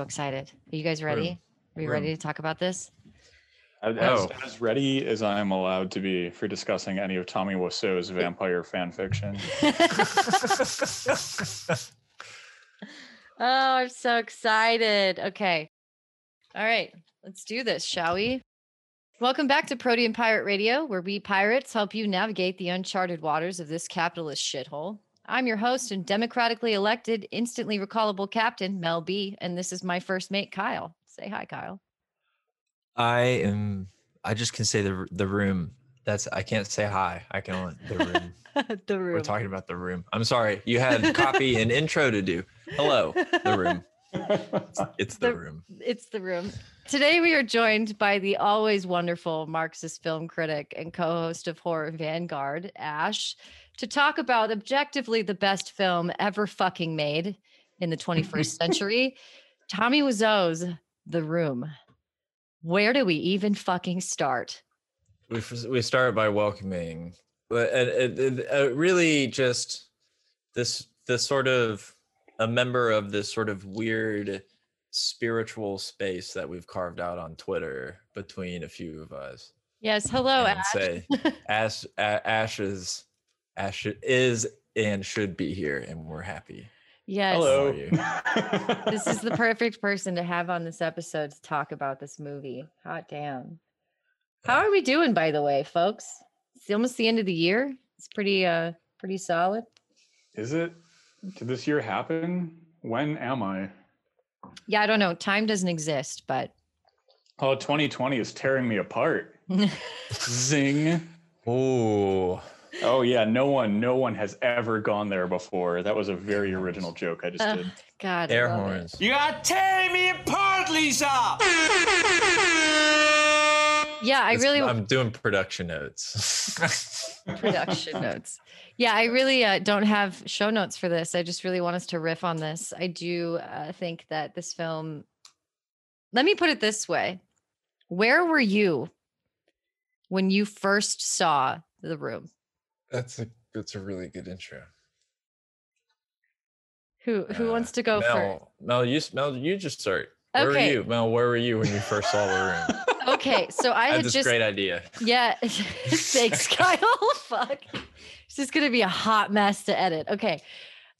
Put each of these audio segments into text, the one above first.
so excited. Are you guys ready? Room. Are you Room. ready to talk about this? As, Oh. as ready as I am allowed to be for discussing any of Tommy Wiseau's vampire fan fiction. Oh, I'm so excited. Okay. All right. Let's do this, shall we? Welcome back to Protean Pirate Radio, where we pirates help you navigate the uncharted waters of this capitalist shithole. I'm your host and democratically elected, instantly recallable captain, Mel B, and this is my first mate, Kyle. Say hi, Kyle. I am. I just can say the the room. That's I can't say hi. I can only the room. the room. We're talking about the room. I'm sorry. You had copy and intro to do. Hello, the room. It's the The- room. It's the room. Today we are joined by the always wonderful Marxist film critic and co-host of Horror Vanguard, Ash, to talk about objectively the best film ever fucking made in the 21st century, Tommy Wiseau's The Room. Where do we even fucking start? We we start by welcoming, but uh, really just this this sort of a member of this sort of weird spiritual space that we've carved out on Twitter between a few of us. Yes, hello, Ash. say Ash A- Ash is and should be here, and we're happy. Yes. Hello. you? This is the perfect person to have on this episode to talk about this movie. Hot damn. How are we doing, by the way, folks? It's almost the end of the year. It's pretty uh pretty solid. Is it? Did this year happen? When am I? Yeah, I don't know. Time doesn't exist, but Oh, 2020 is tearing me apart. Zing. Oh, Oh yeah, no one, no one has ever gone there before. That was a very original joke I just Ugh, did. God. I air love it. horns. You are tearing me apart, Lisa! Yeah, I It's- really I'm doing production notes. production notes. Yeah, I really uh, don't have show notes for this. I just really want us to riff on this. I do uh, think that this film. Let me put it this way: Where were you when you first saw The Room? That's a that's a really good intro. Who who Uh, wants to go first? Mel, Mel, you Mel, you just start. Where Okay. were you, Mel? Where were you when you first saw the room? Okay, so I I had had this just great idea. Yeah. Thanks, Kyle. Fuck. this is going to be a hot mess to edit. Okay.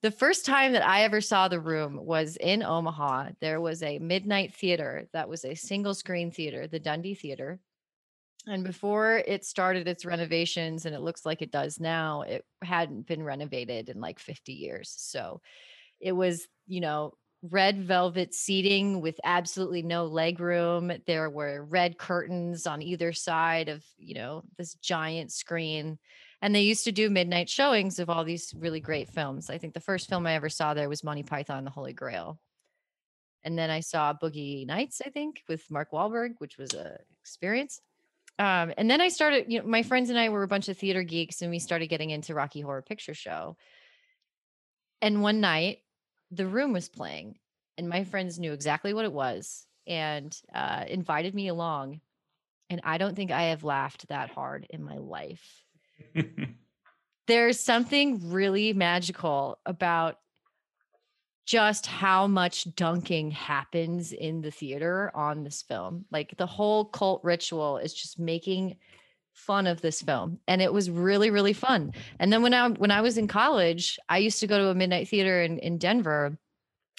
The first time that I ever saw the room was in Omaha. There was a midnight theater that was a single screen theater, the Dundee Theater. And before it started its renovations, and it looks like it does now, it hadn't been renovated in like 50 years. So it was, you know, red velvet seating with absolutely no leg room. There were red curtains on either side of, you know, this giant screen. And they used to do midnight showings of all these really great films. I think the first film I ever saw there was Monty Python and the Holy Grail. And then I saw Boogie Nights, I think, with Mark Wahlberg, which was a experience. Um, and then I started, you know, my friends and I were a bunch of theater geeks and we started getting into Rocky Horror Picture Show. And one night the room was playing and my friends knew exactly what it was and uh, invited me along and i don't think i have laughed that hard in my life there's something really magical about just how much dunking happens in the theater on this film. Like the whole cult ritual is just making fun of this film and it was really really fun. And then when i when i was in college i used to go to a midnight theater in, in denver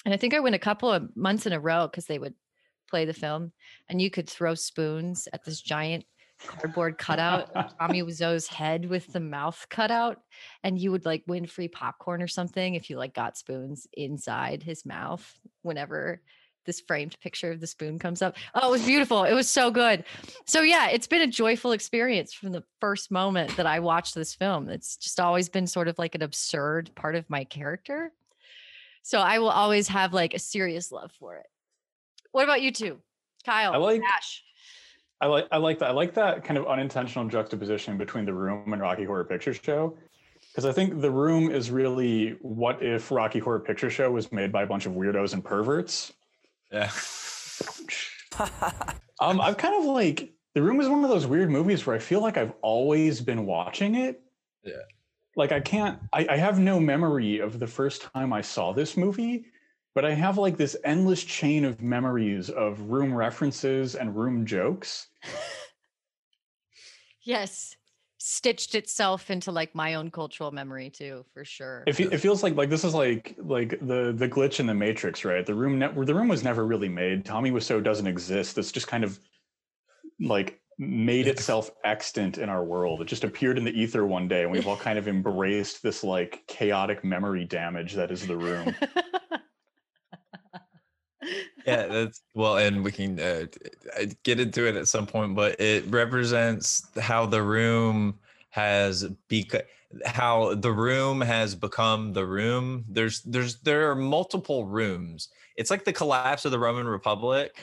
and i think i went a couple of months in a row because they would play the film and you could throw spoons at this giant cardboard cutout tommy Wiseau's head with the mouth cut out and you would like win free popcorn or something if you like got spoons inside his mouth whenever this framed picture of the spoon comes up. Oh, it was beautiful. It was so good. So yeah, it's been a joyful experience from the first moment that I watched this film. It's just always been sort of like an absurd part of my character. So I will always have like a serious love for it. What about you two? Kyle, I like- Ash. I like I like that. I like that kind of unintentional juxtaposition between the room and Rocky Horror Picture Show. Because I think the room is really what if Rocky Horror Picture Show was made by a bunch of weirdos and perverts. Yeah. Um, I'm kind of like the room is one of those weird movies where I feel like I've always been watching it. Yeah. Like I can't I, I have no memory of the first time I saw this movie. But I have like this endless chain of memories of room references and room jokes. Yes. Stitched itself into like my own cultural memory too, for sure. It, fe- it feels like like this is like like the the glitch in the Matrix, right? The room net the room was never really made. Tommy Wiseau doesn't exist. It's just kind of like made itself extant in our world. It just appeared in the ether one day, and we've all kind of embraced this like chaotic memory damage that is the room. yeah that's well and we can uh, uh, get into it at some point but it represents how the room has become how the room has become the room. There's there's there are multiple rooms. It's like the collapse of the roman republic.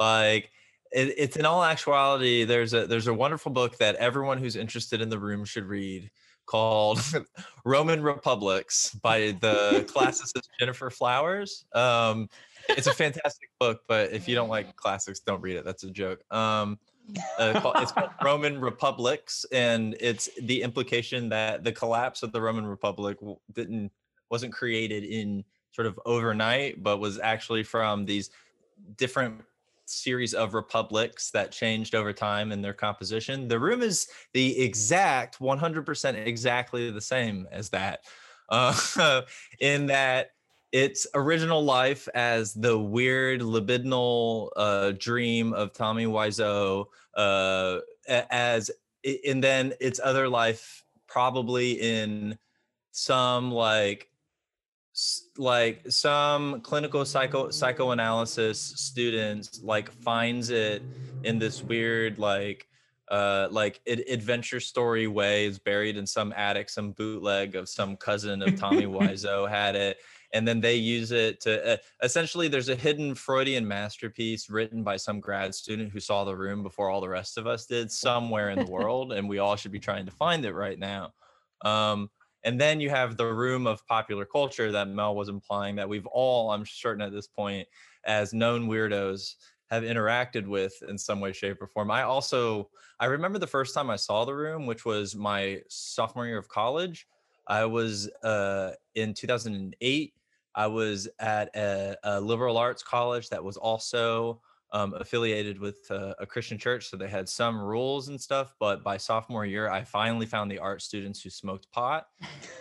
Like it, it's in all actuality there's a there's a wonderful book that everyone who's interested in the room should read called roman republics by the classicist jennifer flowers. Um it's a fantastic book, but if you don't like classics, don't read it. That's a joke. Um, uh, it's called Roman Republics, and it's the implication that the collapse of the Roman Republic didn't wasn't created in sort of overnight, but was actually from these different series of republics that changed over time in their composition. The room is the exact 100% exactly the same as that, uh, in that its original life as the weird libidinal uh, dream of Tommy Wiseau, uh, as and then its other life probably in some like like some clinical psycho psychoanalysis students like finds it in this weird like uh like adventure story way is buried in some attic some bootleg of some cousin of tommy wiseau had it and then they use it to uh, essentially there's a hidden freudian masterpiece written by some grad student who saw the room before all the rest of us did somewhere in the world and we all should be trying to find it right now. Um, and then you have the room of popular culture that mel was implying that we've all i'm certain at this point as known weirdos have interacted with in some way shape or form. I also i remember the first time i saw the room which was my sophomore year of college. I was uh, in 2008 I was at a, a liberal arts college that was also um, affiliated with a, a, Christian church, so they had some rules and stuff. But by sophomore year, I finally found the art students who smoked pot,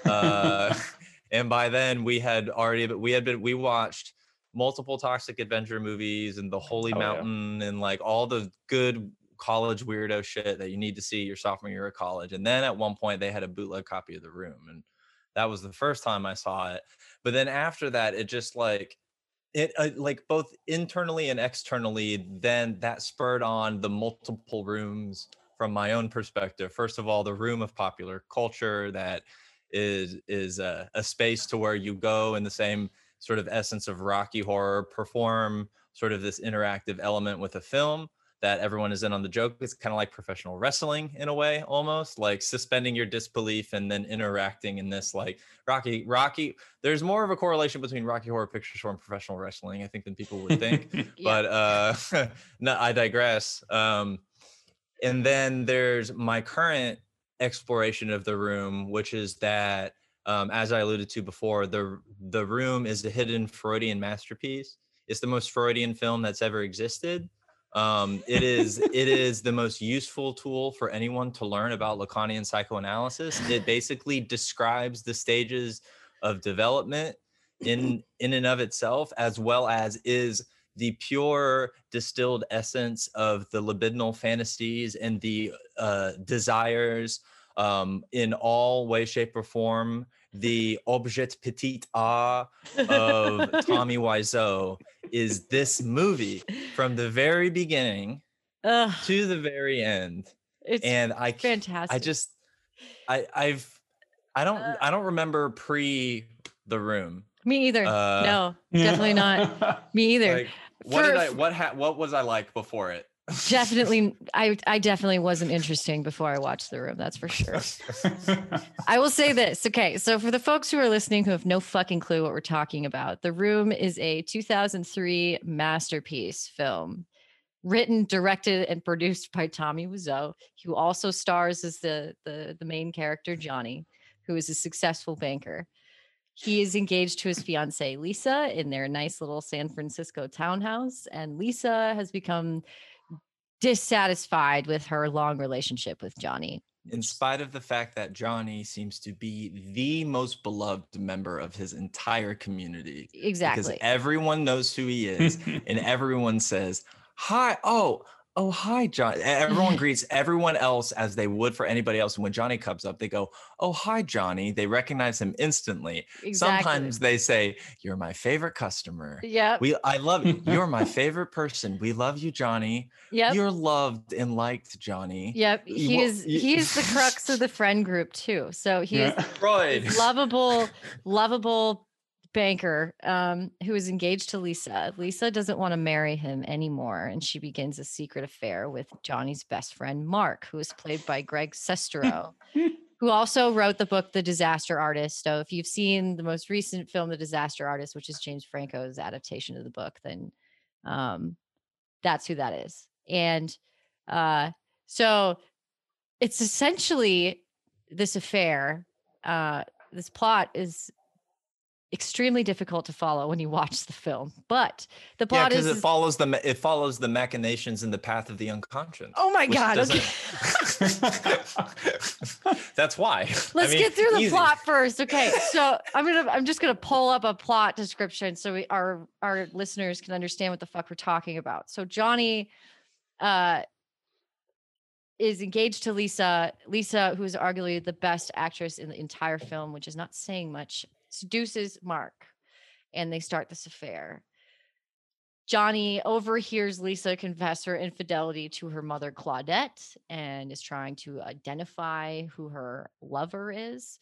uh, and by then we had already but we had been we watched multiple Toxic Avenger movies and The Holy oh, Mountain yeah. and like all the good college weirdo shit that you need to see your sophomore year of college. And then at one point they had a bootleg copy of The Room, and that was the first time I saw it. But then after that, it just like it uh, like both internally and externally. Then that spurred on the multiple rooms from my own perspective. First of all, the room of popular culture that is is a, a space to where you go in the same sort of essence of Rocky Horror, perform sort of this interactive element with a film that everyone is in on the joke. It's kind of like professional wrestling in a way, almost like suspending your disbelief and then interacting in this like Rocky. Rocky, there's more of a correlation between Rocky Horror Picture Show and professional wrestling, I think, than people would think. yeah. But uh, no, I digress. Um, and then there's my current exploration of the room, which is that, um, as I alluded to before, the the room is a hidden Freudian masterpiece. It's the most Freudian film that's ever existed um, it is it is the most useful tool for anyone to learn about Lacanian psychoanalysis. It basically describes the stages of development in in and of itself, as well as is the pure distilled essence of the libidinal fantasies and the uh, desires um, in all way, shape, or form the objet petit a of Tommy Wiseau is this movie from the very beginning Ugh. to the very end. It's and I fantastic. I just I I've I don't uh, I don't remember pre the room. Me either. Uh, no, definitely not. Me either. Like, what For, did I what ha, what was I like before it? Definitely i i definitely wasn't interesting before i watched the room that's for sure. I will say this okay so for the folks who are listening who have no fucking clue what we're talking about the room is a 2003 masterpiece film written directed and produced by tommy wiseau who also stars as the the, the main character johnny who is a successful banker. He is engaged to his fiancee Lisa in their nice little San Francisco townhouse, and Lisa has become dissatisfied with her long relationship with Johnny. in spite of the fact that Johnny seems to be the most beloved member of his entire community. Exactly. Because everyone knows who he is and everyone says, Hi, oh, oh, hi, John. Everyone greets everyone else as they would for anybody else. And when Johnny comes up, they go, Oh, hi, Johnny. They recognize him instantly. exactly. Sometimes they say, You're my favorite customer. yeah We I love you. You're my favorite person. We love you, Johnny. Yep. You're loved and liked, Johnny. Yep. He is he is the crux of the friend group too. So he's Yeah. Freud. lovable, lovable banker um, who is engaged to Lisa. Lisa doesn't want to marry him anymore, and she begins a secret affair with Johnny's best friend Mark, who is played by Greg Sestero, who also wrote the book The Disaster Artist. So if you've seen the most recent film, The Disaster Artist, which is James Franco's adaptation of the book, then um, that's who that is. And uh, so it's essentially this affair. Uh, this plot is extremely difficult to follow when you watch the film, but the Yeah, plot because is. it follows the it follows the machinations in the path of the unconscious. oh my god! Okay. That's why. Let's I mean, get through the easy. plot first. Okay, so I'm gonna I'm just gonna pull up a plot description so we our our listeners can understand what the fuck we're talking about. So Johnny uh is engaged to Lisa. Lisa, who is arguably the best actress in the entire film, which is not saying much, seduces Mark and they start this affair. Johnny overhears Lisa confess her infidelity to her mother, Claudette, and is trying to identify who her lover is.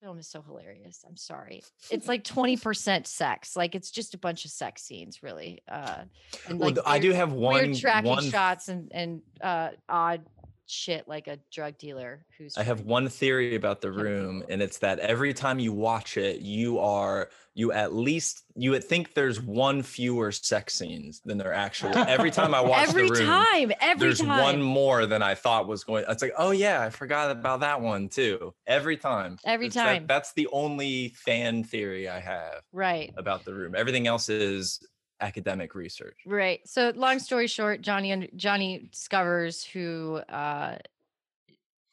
Film is so hilarious. I'm sorry. It's like 20% sex. Like it's just a bunch of sex scenes, really. Uh, and Well, like I do have one. weird tracking one shots and and uh, odd shit like a drug dealer who's. I have one theory about the room, and it's that every time you watch it, you are you at least you would think there's one fewer sex scenes than there actually. Every time I watch every the room, time. Every there's time. one more than I thought was going. It's like, oh yeah, I forgot about that one too. Every time. Every It's that- time. that's the only fan theory I have Right. about the room. Everything else is academic research. Right. So long story short, Johnny Johnny discovers who uh,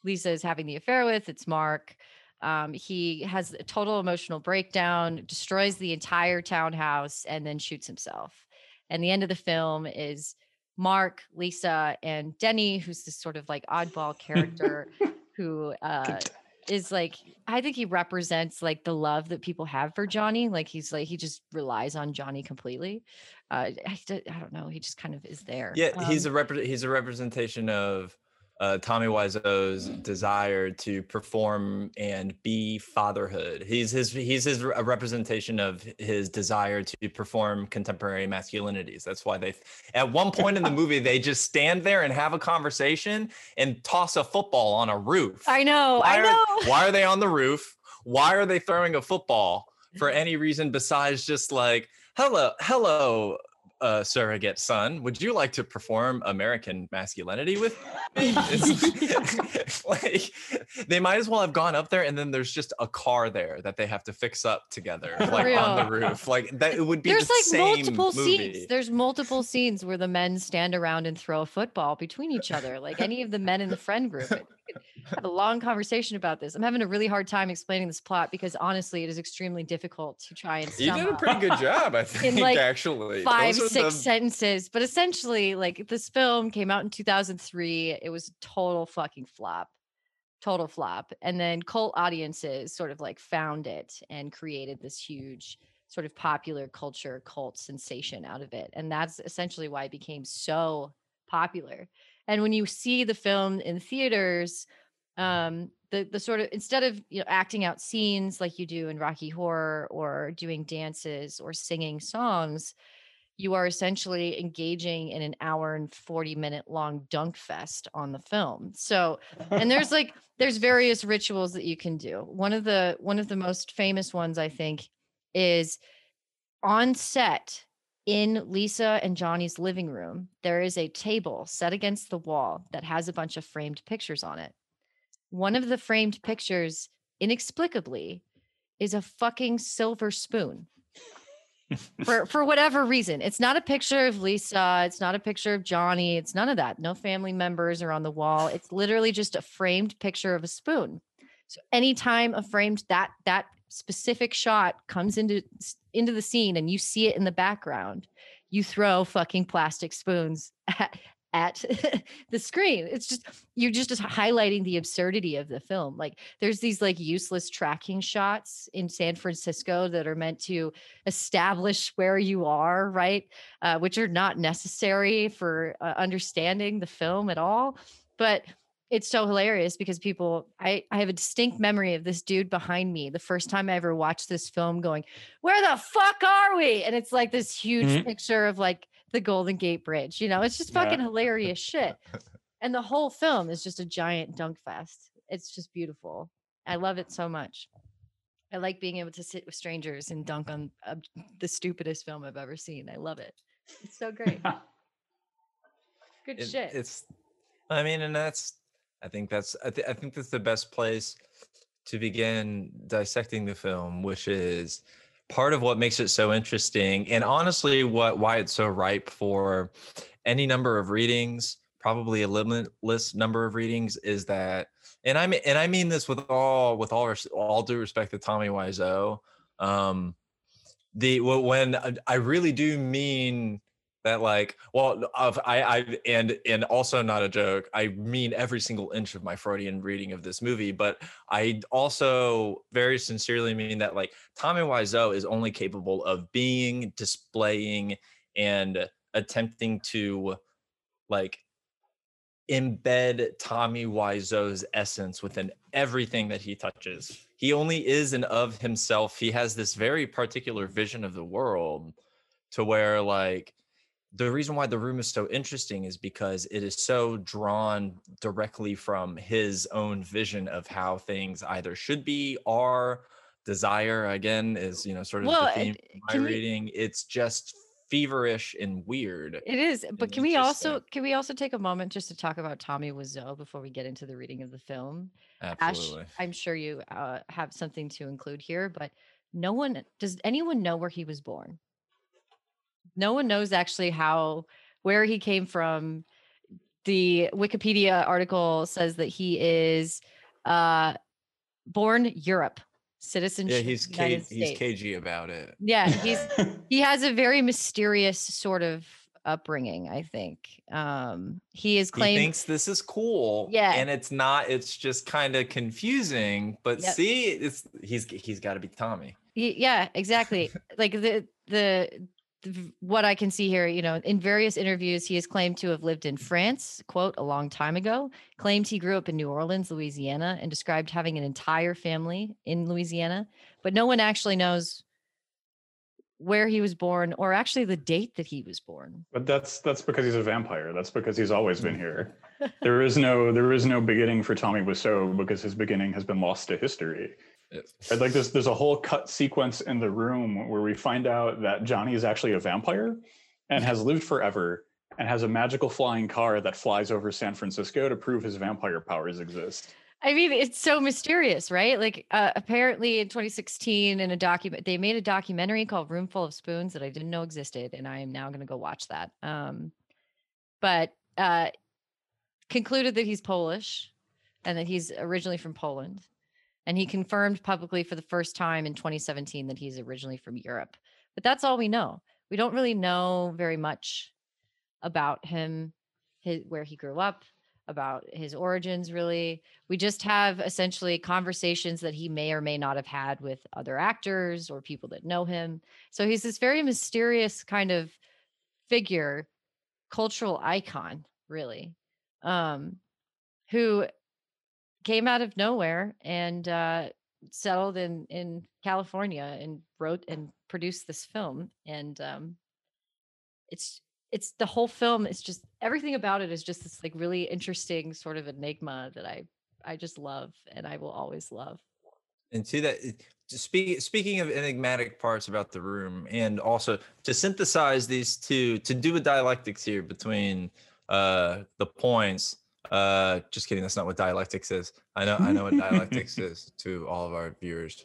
Lisa is having the affair with. It's Mark. Um, he has a total emotional breakdown, destroys the entire townhouse, and then shoots himself. And the end of the film is Mark, Lisa, and Denny, who's this sort of like oddball character who uh, is like I think he represents like the love that people have for Johnny. Like he's like he just relies on Johnny completely. Uh, I, I don't know. He just kind of is there. Yeah, he's Um, a repre- he's a representation of uh, Tommy Wiseau's desire to perform and be fatherhood. He's his he's his a representation of his desire to perform contemporary masculinities. That's why they at one point in the movie they just stand there and have a conversation and toss a football on a roof. I know. I Why know. Are, why are they on the roof? Why are they throwing a football for any reason besides just like, hello, hello, uh, surrogate son, would you like to perform American masculinity with me? Like, they might as well have gone up there and then there's just a car there that they have to fix up together, like on the roof. Like that, it would be There's the like multiple movie. scenes. There's multiple scenes where the men stand around and throw a football between each other. Like any of the men in the friend group. It- a long conversation about this. I'm having a really hard time explaining this plot because honestly, it is extremely difficult to try and You did a pretty good job, I think, like, actually. five six the- sentences but essentially like this film came out in 2003 it was a total fucking flop total flop and then cult audiences sort of like found it and created this huge sort of popular culture cult sensation out of it and that's essentially why it became so popular and when you see the film in theaters um the the sort of instead of you know acting out scenes like you do in Rocky Horror or doing dances or singing songs you are essentially engaging in an hour and 40 minute long dunk fest on the film. So, and there's like there's various rituals that you can do. One of the one of the most famous ones I think is on set in Lisa and Johnny's living room, there is a table set against the wall that has a bunch of framed pictures on it. One of the framed pictures inexplicably is a fucking silver spoon. for for whatever reason. It's not a picture of Lisa, it's not a picture of Johnny, it's none of that. No family members are on the wall. It's literally just a framed picture of a spoon. So anytime a framed that that specific shot comes into into the scene and you see it in the background, you throw fucking plastic spoons at, at the screen. It's just you're just, just highlighting the absurdity of the film. Like there's these like useless tracking shots in San Francisco that are meant to establish where you are, right? Uh, which are not necessary for uh, understanding the film at all. But it's so hilarious because people I, I have a distinct memory of this dude behind me the first time i ever watched this film going where the fuck are we and it's like this huge mm-hmm. picture of like the golden gate bridge you know it's just fucking yeah. hilarious shit. And the whole film is just a giant dunk fest. It's just beautiful. I love it so much. I like being able to sit with strangers and dunk on uh, the stupidest film i've ever seen. I love it. It's so great. Good it, shit. it's i mean and that's I think that's I, th- I think that's the best place to begin dissecting the film, which is part of what makes it so interesting, and honestly, what why it's so ripe for any number of readings, probably a limitless number of readings, is that, and I mean, and I mean this with all with all all due respect to Tommy Wiseau, um, the when I really do mean that like well of i i and and also not a joke i mean every single inch of my freudian reading of this movie but i also very sincerely mean that like tommy wiseau is only capable of being displaying and attempting to like embed tommy wiseau's essence within everything that he touches. He only is and of himself. He has this very particular vision of the world to where like the reason why the room is so interesting is because it is so drawn directly from his own vision of how things either should be are desire again is you know sort of well, the theme of my reading we, it's just feverish and weird it is but can we also can we also take a moment just to talk about tommy wiseau before we get into the reading of the film? Absolutely. Ash, i'm sure you uh, have something to include here but no one does anyone know where he was born no one knows actually how where he came from. The Wikipedia article says that he is uh, born Europe, citizenship. Yeah, he's K- he's cagey about it. Yeah, he's he has a very mysterious sort of upbringing. I think um, he is claimed. He thinks this is cool. Yeah, and it's not. It's just kind of confusing. But yep. see, it's he's he's got to be Tommy. He, yeah, exactly. like the the what I can see here, you know, in various interviews, he has claimed to have lived in France, quote, a long time ago, claimed he grew up in New Orleans, Louisiana, and described having an entire family in Louisiana. But no one actually knows where he was born or actually the date that he was born. But that's that's because he's a vampire. That's because he's always been here. there is no there is no beginning for Tommy Wiseau because his beginning has been lost to history. Right, like there's there's a whole cut sequence in the room where we find out that Johnny is actually a vampire and has lived forever and has a magical flying car that flies over San Francisco to prove his vampire powers exist. I mean, it's so mysterious, right? Like, uh, apparently in 2016, in a document, they made a documentary called Room Full of Spoons" that I didn't know existed, and I am now going to go watch that. Um, but uh, concluded that he's Polish and that he's originally from Poland and he confirmed publicly for the first time in 2017 that he's originally from Europe. But that's all we know. We don't really know very much about him, his, where he grew up, about his origins, really. We just have essentially conversations that he may or may not have had with other actors or people that know him. So he's this very mysterious kind of figure, cultural icon, really, um, who came out of nowhere and uh, settled in in California and wrote and produced this film. And um, it's it's the whole film. It's just everything about it is just this like really interesting sort of enigma that I I just love and I will always love. And to that, speak, speaking of enigmatic parts about the room, and also to synthesize these two, to do a dialectics here between uh, the points uh, just kidding. That's not what dialectics is. I know. I know what dialectics is to all of our viewers.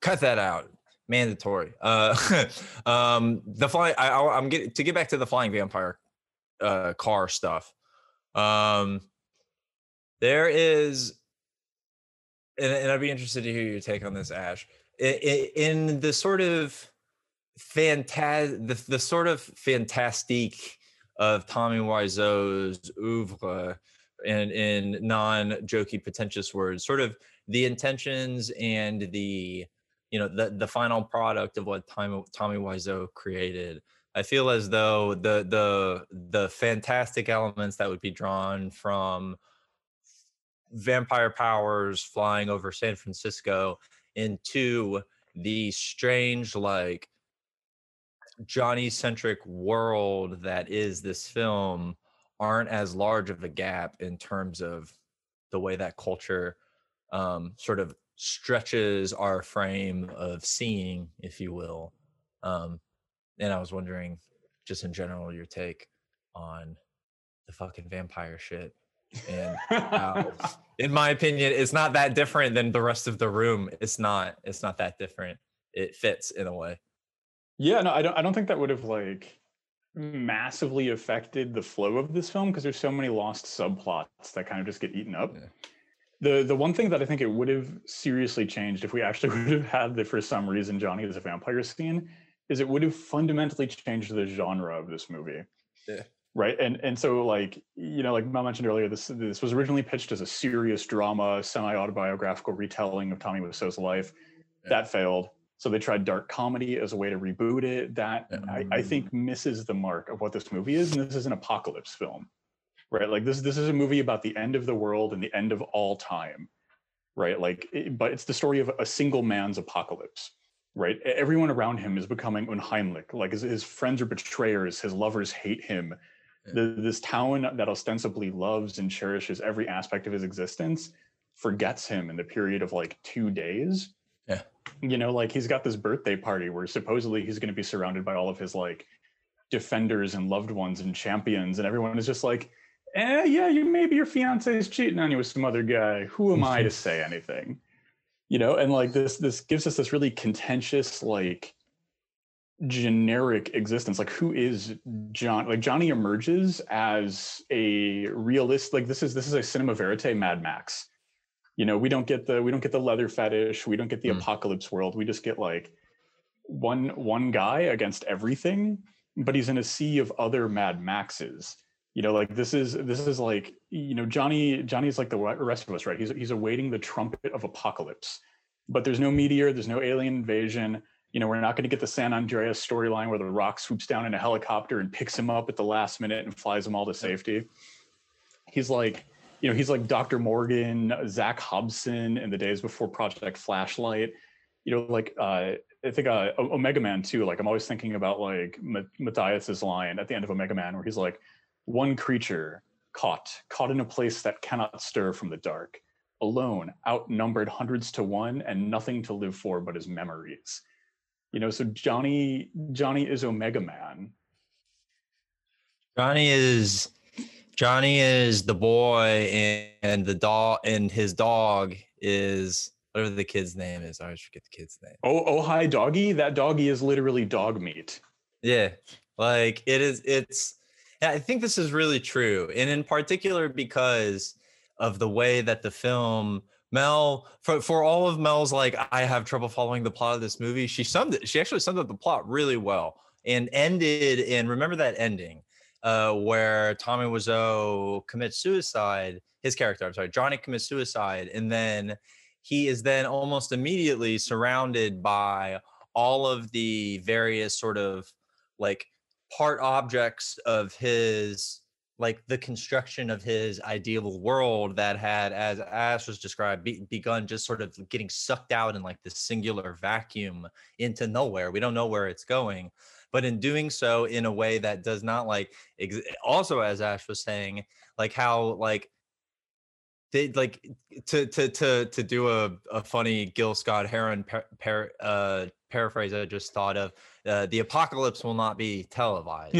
cut that out mandatory uh um the flying I, i'm getting to get back to the flying vampire uh car stuff um there is and, and i'd be interested to hear your take on this ash in, in the sort of fantastic the, the sort of fantastique of tommy wiseau's oeuvre and in non-jokey pretentious words sort of the intentions and the you know the the final product of what Tommy Tommy Wiseau created. I feel as though the the the fantastic elements that would be drawn from vampire powers flying over San Francisco into the strange like Johnny centric world that is this film aren't as large of a gap in terms of the way that culture um, sort of stretches our frame of seeing, if you will. Um, and I was wondering, just in general, your take on the fucking vampire shit. And how, in my opinion, it's not that different than the rest of the room. It's not. It's not that different. It fits in a way. Yeah, no, I don't. I don't think that would have like massively affected the flow of this film because there's so many lost subplots that kind of just get eaten up. Yeah. The the one thing that I think it would have seriously changed if we actually would have had the for some reason Johnny as a vampire scene is it would have fundamentally changed the genre of this movie. Yeah. Right. And and so like, you know, like Mel mentioned earlier, this this was originally pitched as a serious drama, semi-autobiographical retelling of Tommy Wiseau's life. Yeah. That failed. So they tried dark comedy as a way to reboot it. That I, I mm. think misses the mark of what this movie is. And this is an apocalypse film right? Like this this is a movie about the end of the world and the end of all time right? Like it, but it's the story of a single man's apocalypse right? Everyone around him is becoming unheimlich. Like his, his friends are betrayers. His lovers hate him. The, this town that ostensibly loves and cherishes every aspect of his existence forgets him in the period of like two days you know like he's got this birthday party where supposedly he's going to be surrounded by all of his like defenders and loved ones and champions and everyone is just like eh, yeah, you maybe your fiance is cheating on you with some other guy. Who am I to say anything? You know, and like this, this gives us this really contentious, like generic existence. Like, who is John? Like Johnny emerges as a realist. Like this is this is a cinema verite Mad Max. You know, we don't get the we don't get the leather fetish. We don't get the mm. apocalypse world. We just get like one one guy against everything, but he's in a sea of other Mad Maxes you know like this is this is like you know johnny johnny is like the rest of us right he's he's awaiting the trumpet of apocalypse but there's no meteor there's no alien invasion you know we're not going to get the san andreas storyline where the rock swoops down in a helicopter and picks him up at the last minute and flies him all to safety he's like you know he's like dr morgan Zach hobson in the days before project flashlight you know like uh I think uh, Omega Man too. Like I'm always thinking about like Matthias's line at the end of Omega Man, where he's like, one creature caught, caught in a place that cannot stir from the dark, alone, outnumbered hundreds to one, and nothing to live for but his memories. You know, so Johnny, Johnny is Omega Man. Johnny is Johnny is the boy, and, and the dog, and his dog is whatever the kid's name is. I always forget the kid's name. Oh, oh, hi, doggy. That doggy is literally dog meat. Yeah, like it is. It's I think this is really true. And in particular, because of the way that the film Mel for for all of Mel's like I have trouble following the plot of this movie. She summed it. She actually summed up the plot really well and ended in remember that ending uh, where Tommy Wiseau commits suicide. His character, I'm sorry, Johnny commits suicide, and then he is then almost immediately surrounded by all of the various sort of like part objects of his like the construction of his ideal world that had as ash was described be, begun just sort of getting sucked out in like this singular vacuum into nowhere we don't know where it's going but in doing so in a way that does not like ex- also as ash was saying like how like they like to to to to do a, a funny gil scott heron par, par, uh, paraphrase i just thought of uh, the apocalypse will not be televised,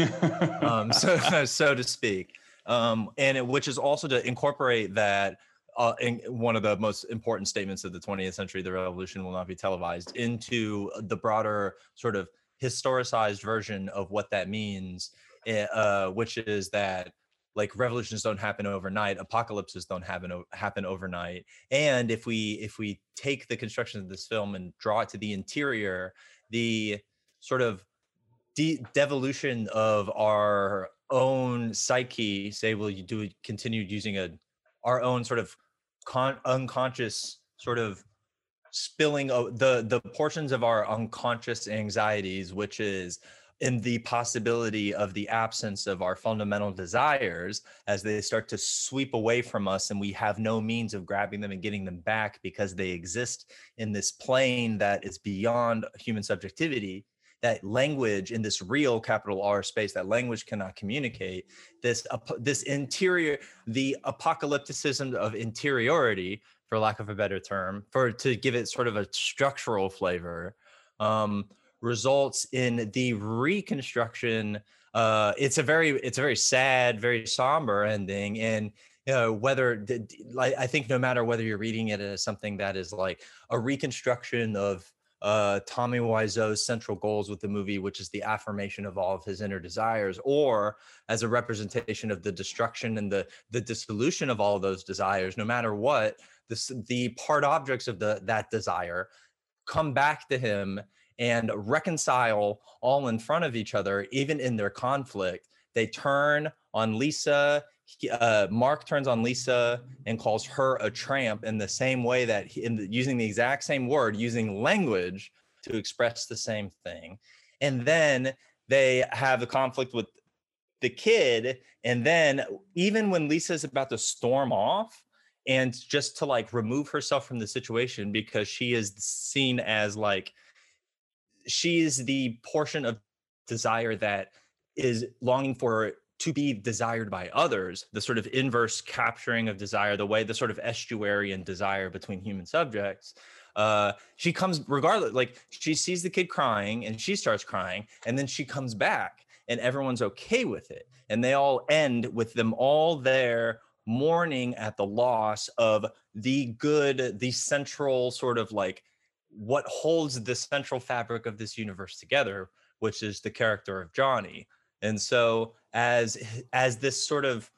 um, so so to speak, um, and it, which is also to incorporate that uh, in one of the most important statements of the 20th century, the revolution will not be televised, into the broader sort of historicized version of what that means, eh, uh, which is that like revolutions don't happen overnight apocalypses don't happen happen overnight and if we if we take the construction of this film and draw it to the interior the sort of de- devolution of our own psyche say will you do continue using a our own sort of con- unconscious sort of spilling the the portions of our unconscious anxieties which is in the possibility of the absence of our fundamental desires as they start to sweep away from us and we have no means of grabbing them and getting them back because they exist in this plane that is beyond human subjectivity that language in this real capital R space that language cannot communicate this this interior the apocalypticism of interiority for lack of a better term for to give it sort of a structural flavor um, results in the reconstruction uh, it's a very it's a very sad very somber ending and you know whether like i think no matter whether you're reading it as something that is like a reconstruction of uh, Tommy Wiseau's central goals with the movie, which is the affirmation of all of his inner desires, or as a representation of the destruction and the the dissolution of all of those desires, no matter what, this, the part objects of the that desire come back to him and reconcile all in front of each other, even in their conflict. They turn on Lisa. Uh, Mark turns on Lisa and calls her a tramp in the same way that he, in the, using the exact same word, using language to express the same thing. And then they have a conflict with the kid. And then even when Lisa's about to storm off, and just to like remove herself from the situation because she is seen as like she is the portion of desire that is longing for to be desired by others the sort of inverse capturing of desire the way the sort of estuary and desire between human subjects uh, she comes regardless like she sees the kid crying and she starts crying and then she comes back and everyone's okay with it and they all end with them all there mourning at the loss of the good the central sort of like what holds the central fabric of this universe together, which is the character of Johnny. And so as as this sort of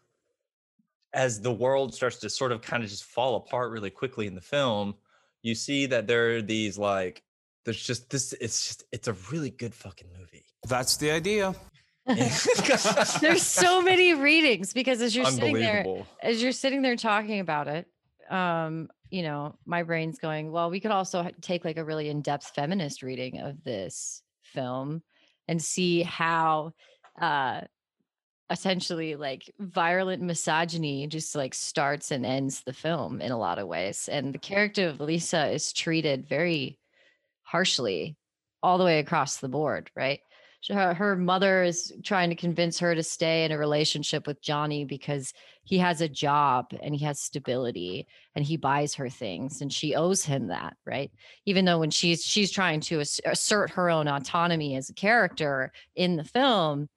as the world starts to sort of kind of just fall apart really quickly in the film, you see that there are these like there's just this it's just it's a really good fucking movie. That's the idea. there's so many readings because as you're sitting there as you're sitting there talking about it um you know, my brain's going, well, we could also take like a really in depth feminist reading of this film and see how uh essentially like violent misogyny just like starts and ends the film in a lot of ways and the character of lisa is treated very harshly all the way across the board right her, her mother is trying to convince her to stay in a relationship with Johnny because he has a job and he has stability and he buys her things and she owes him that, right? Even though when she's she's trying to assert her own autonomy as a character in the film,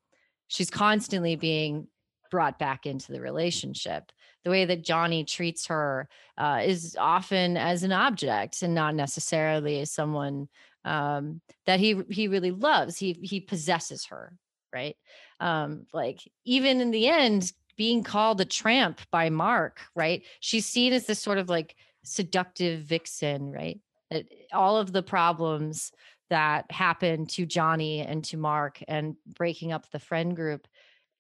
she's constantly being brought back into the relationship. The way that Johnny treats her uh, is often as an object and not necessarily as someone um, that he he really loves. He he possesses her, right? Um, like even in the end, being called a tramp by Mark, right? She's seen as this sort of like seductive vixen, right? all of the problems that happened to Johnny and to Mark and breaking up the friend group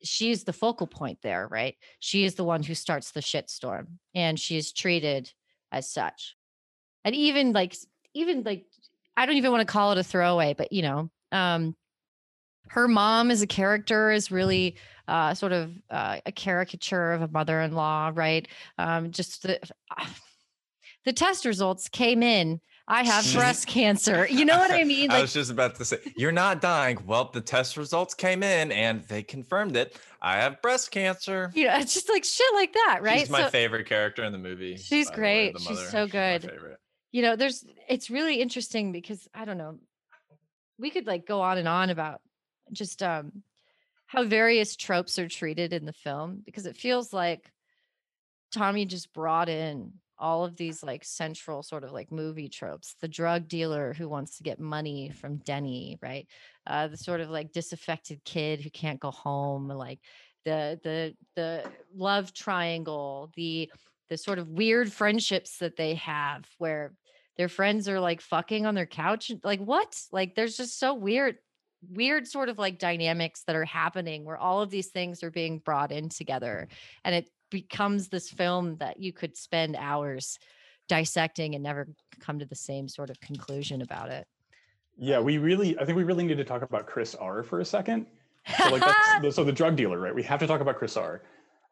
she's the focal point there, right? She is the one who starts the shitstorm and she is treated as such. And even like even like I don't even want to call it a throwaway, but you know, um, her mom as a character is really uh, sort of uh, a caricature of a mother-in-law, right? Um, just the uh, the test results came in. I have breast cancer. You know what I mean? Like, I was just about to say, you're not dying. Well, the test results came in and they confirmed it. I have breast cancer. You know, it's just like shit like that, right? She's my so, favorite character in the movie. She's great. Way, she's so good. She's you know there's it's really interesting because i don't know we could like go on and on about just um how various tropes are treated in the film because it feels like Tommy just brought in all of these like central sort of like movie tropes the drug dealer who wants to get money from denny right? Uh the sort of like disaffected kid who can't go home like the the the love triangle the the sort of weird friendships that they have where their friends are like fucking on their couch like what? Like there's just so weird weird sort of like dynamics that are happening where all of these things are being brought in together and it becomes this film that you could spend hours dissecting and never come to the same sort of conclusion about it. Yeah, we really, I think we really need to talk about Chris R for a second. So, like, that's, the- so the drug dealer, right? We have to talk about Chris R.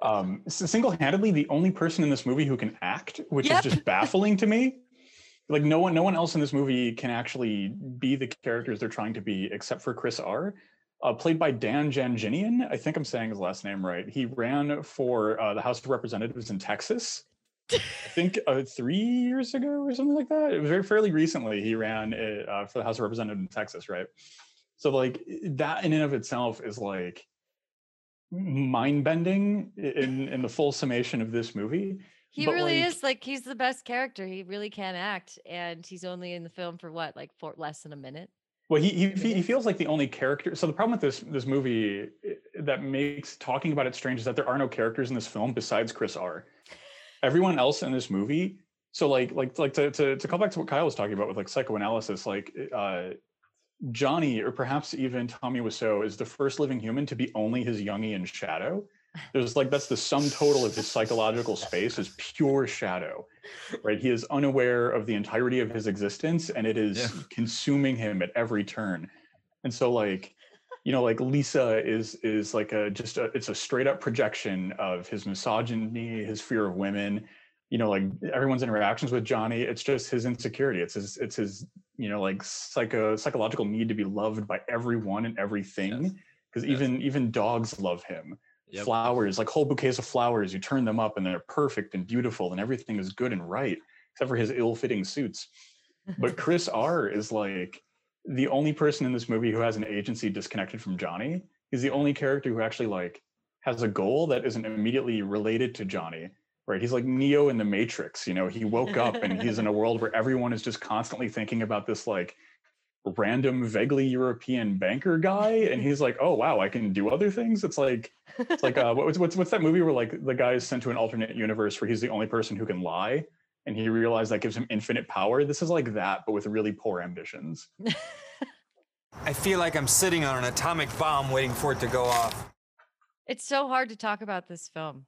Um, single-handedly, the only person in this movie who can act, which Yep. is just baffling to me. Like, no one, no one else in this movie can actually be the characters they're trying to be, except for Chris R. Uh, played by Dan Janjinian. I think I'm saying his last name right. He ran for uh, the House of Representatives in Texas. I think uh, three years ago or something like that. It was very fairly recently. He ran it, uh, for the House of Representatives in Texas, right? So like that in and of itself is like mind bending in in the full summation of this movie. He But, really like- is like he's the best character. He really can act, and he's only in the film for what, like for less than a minute. Well, he, he he feels like the only character. So the problem with this this movie eh, that makes talking about it strange is that there are no characters in this film besides Chris R. Everyone else in this movie. So like like like to to, to call back to what Kyle was talking about with like psychoanalysis, like uh, Johnny or perhaps even Tommy Wiseau is the first living human to be only his Jungian shadow. There's like that's the sum total of his psychological space is pure shadow, right? He is unaware of the entirety of his existence, and it is Yeah. consuming him at every turn. And so, like, you know, like Lisa is is like a just a it's a straight up projection of his misogyny, his fear of women. You know, like everyone's interactions with Johnny, it's just his insecurity. It's his it's his you know like psycho psychological need to be loved by everyone and everything. Because Yes. even even dogs love him Yep. flowers, like whole bouquets of flowers. You turn them up and they're perfect and beautiful and everything is good and right, except for his ill-fitting suits. But Chris R is like the only person in this movie who has an agency disconnected from Johnny. He's the only character who actually like has a goal that isn't immediately related to Johnny. Right. He's like Neo in the Matrix. You know, he woke up and he's in a world where everyone is just constantly thinking about this like random, vaguely European banker guy. And he's like, oh wow, I can do other things. It's like it's like uh, what's what's what's that movie where like the guy is sent to an alternate universe where he's the only person who can lie, and he realized that gives him infinite power. This is like that, but with really poor ambitions. I feel like I'm sitting on an atomic bomb waiting for it to go off. It's so hard to talk about this film,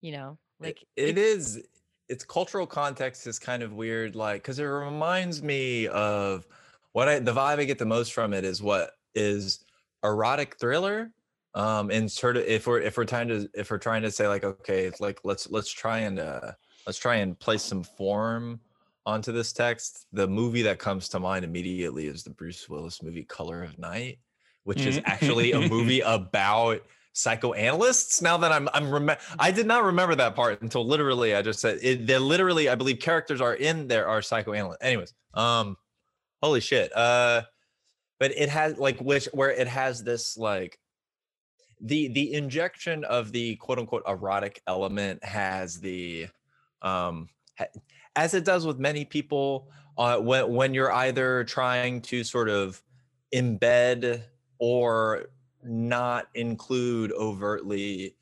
you know, like it is its cultural context is kind of weird like because it reminds me of what i the vibe i get the most from it is what is erotic thriller um and sort of if we're if we're trying to if we're trying to say like okay it's like let's let's try and uh let's try and place some form onto this text the movie that comes to mind immediately is the bruce willis movie color of night which is actually a movie about psychoanalysts now that i'm i'm rem- i did not remember that part until literally i just said it they're literally i believe characters are in there are psychoanalysts anyways um holy shit uh but it has like which where it has this like the the injection of the quote unquote erotic element has the um ha- as it does with many people uh when when you're either trying to sort of embed or not include overtly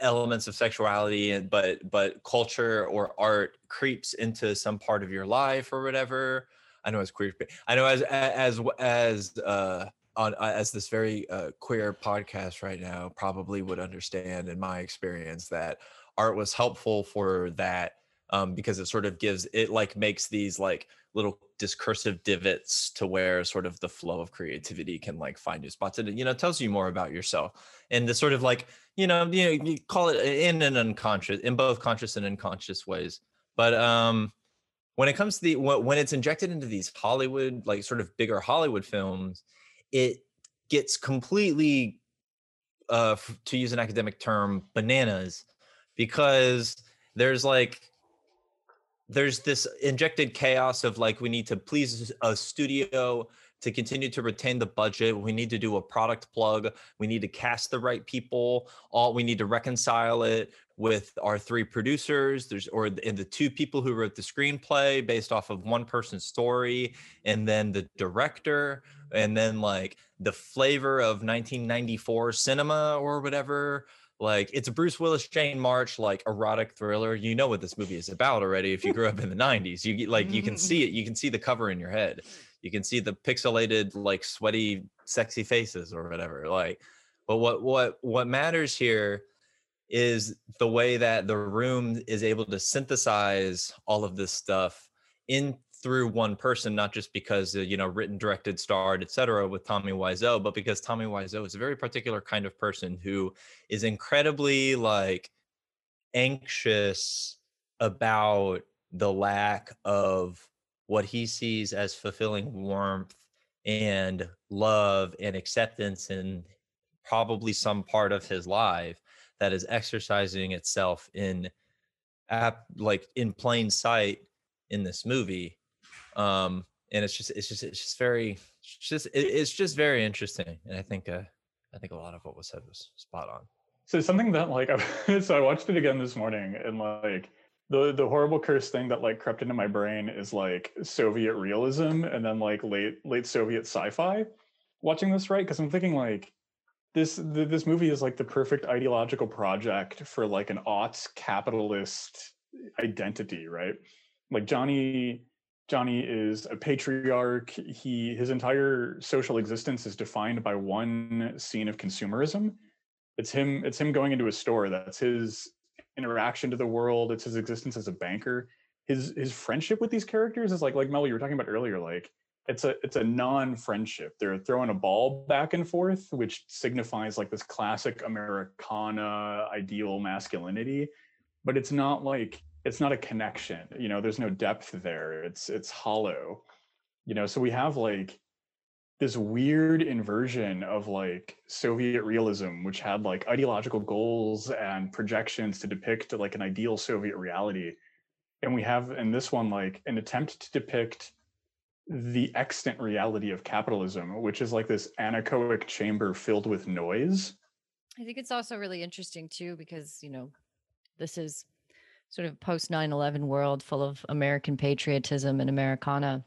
elements of sexuality but but culture or art creeps into some part of your life or whatever i know as queer i know as as as uh on uh, as this very uh, queer podcast right now probably would understand in my experience that art was helpful for that um, because it sort of gives it like makes these like little discursive divots to where sort of the flow of creativity can like find new spots and you know tells you more about yourself. And the sort of like you know you know you call it in an unconscious in both conscious and unconscious ways. But um when it comes to the when it's injected into these hollywood like sort of bigger hollywood films it gets completely uh to use an academic term bananas because there's like there's this injected chaos of like we need to please a studio to continue to retain the budget we need to do a product plug we need to cast the right people all we need to reconcile it with our three producers there's or the, and the two people who wrote the screenplay based off of one person's story and then the director and then like the flavor of 1994 cinema or whatever like it's a Bruce Willis Jane March like erotic thriller. You know what this movie is about already if you grew up in the 90s. You like you can mm-hmm. see it, you can see the cover in your head. You can see the pixelated like sweaty sexy faces or whatever. Like but what what what matters here is the way that the room is able to synthesize all of this stuff in through one person, not just because uh, you know written, directed, starred, etc. with Tommy Wiseau, but because Tommy Wiseau is a very particular kind of person who is incredibly like anxious about the lack of what he sees as fulfilling warmth and love and acceptance in probably some part of his life that is exercising itself in app like in plain sight in this movie um and it's just it's just it's just very it's just it, it's just very interesting and i think uh i think a lot of what was said was spot on. So something that like so i watched it again this morning and like the the horrible curse thing that like crept into my brain is like soviet realism and then like late late soviet sci-fi watching this right because i'm thinking like this this movie is like the perfect ideological project for like an aughts capitalist identity right like johnny Johnny is a patriarch. He his entire social existence is defined by one scene of consumerism. It's him. It's him going into a store. That's his interaction to the world. It's his existence as a banker. His his friendship with these characters is like like Mel you were talking about earlier. Like it's a it's a non-friendship. They're throwing a ball back and forth, which signifies like this classic Americana ideal masculinity, but it's not like it's not a connection you know there's no depth there it's it's hollow you know so we have like this weird inversion of like soviet realism which had like ideological goals and projections to depict like an ideal soviet reality. And we have in this one like an attempt to depict the extant reality of capitalism which is like this anechoic chamber filled with noise. I think it's also really interesting too because you know this is sort of post 9-11 world full of american patriotism and americana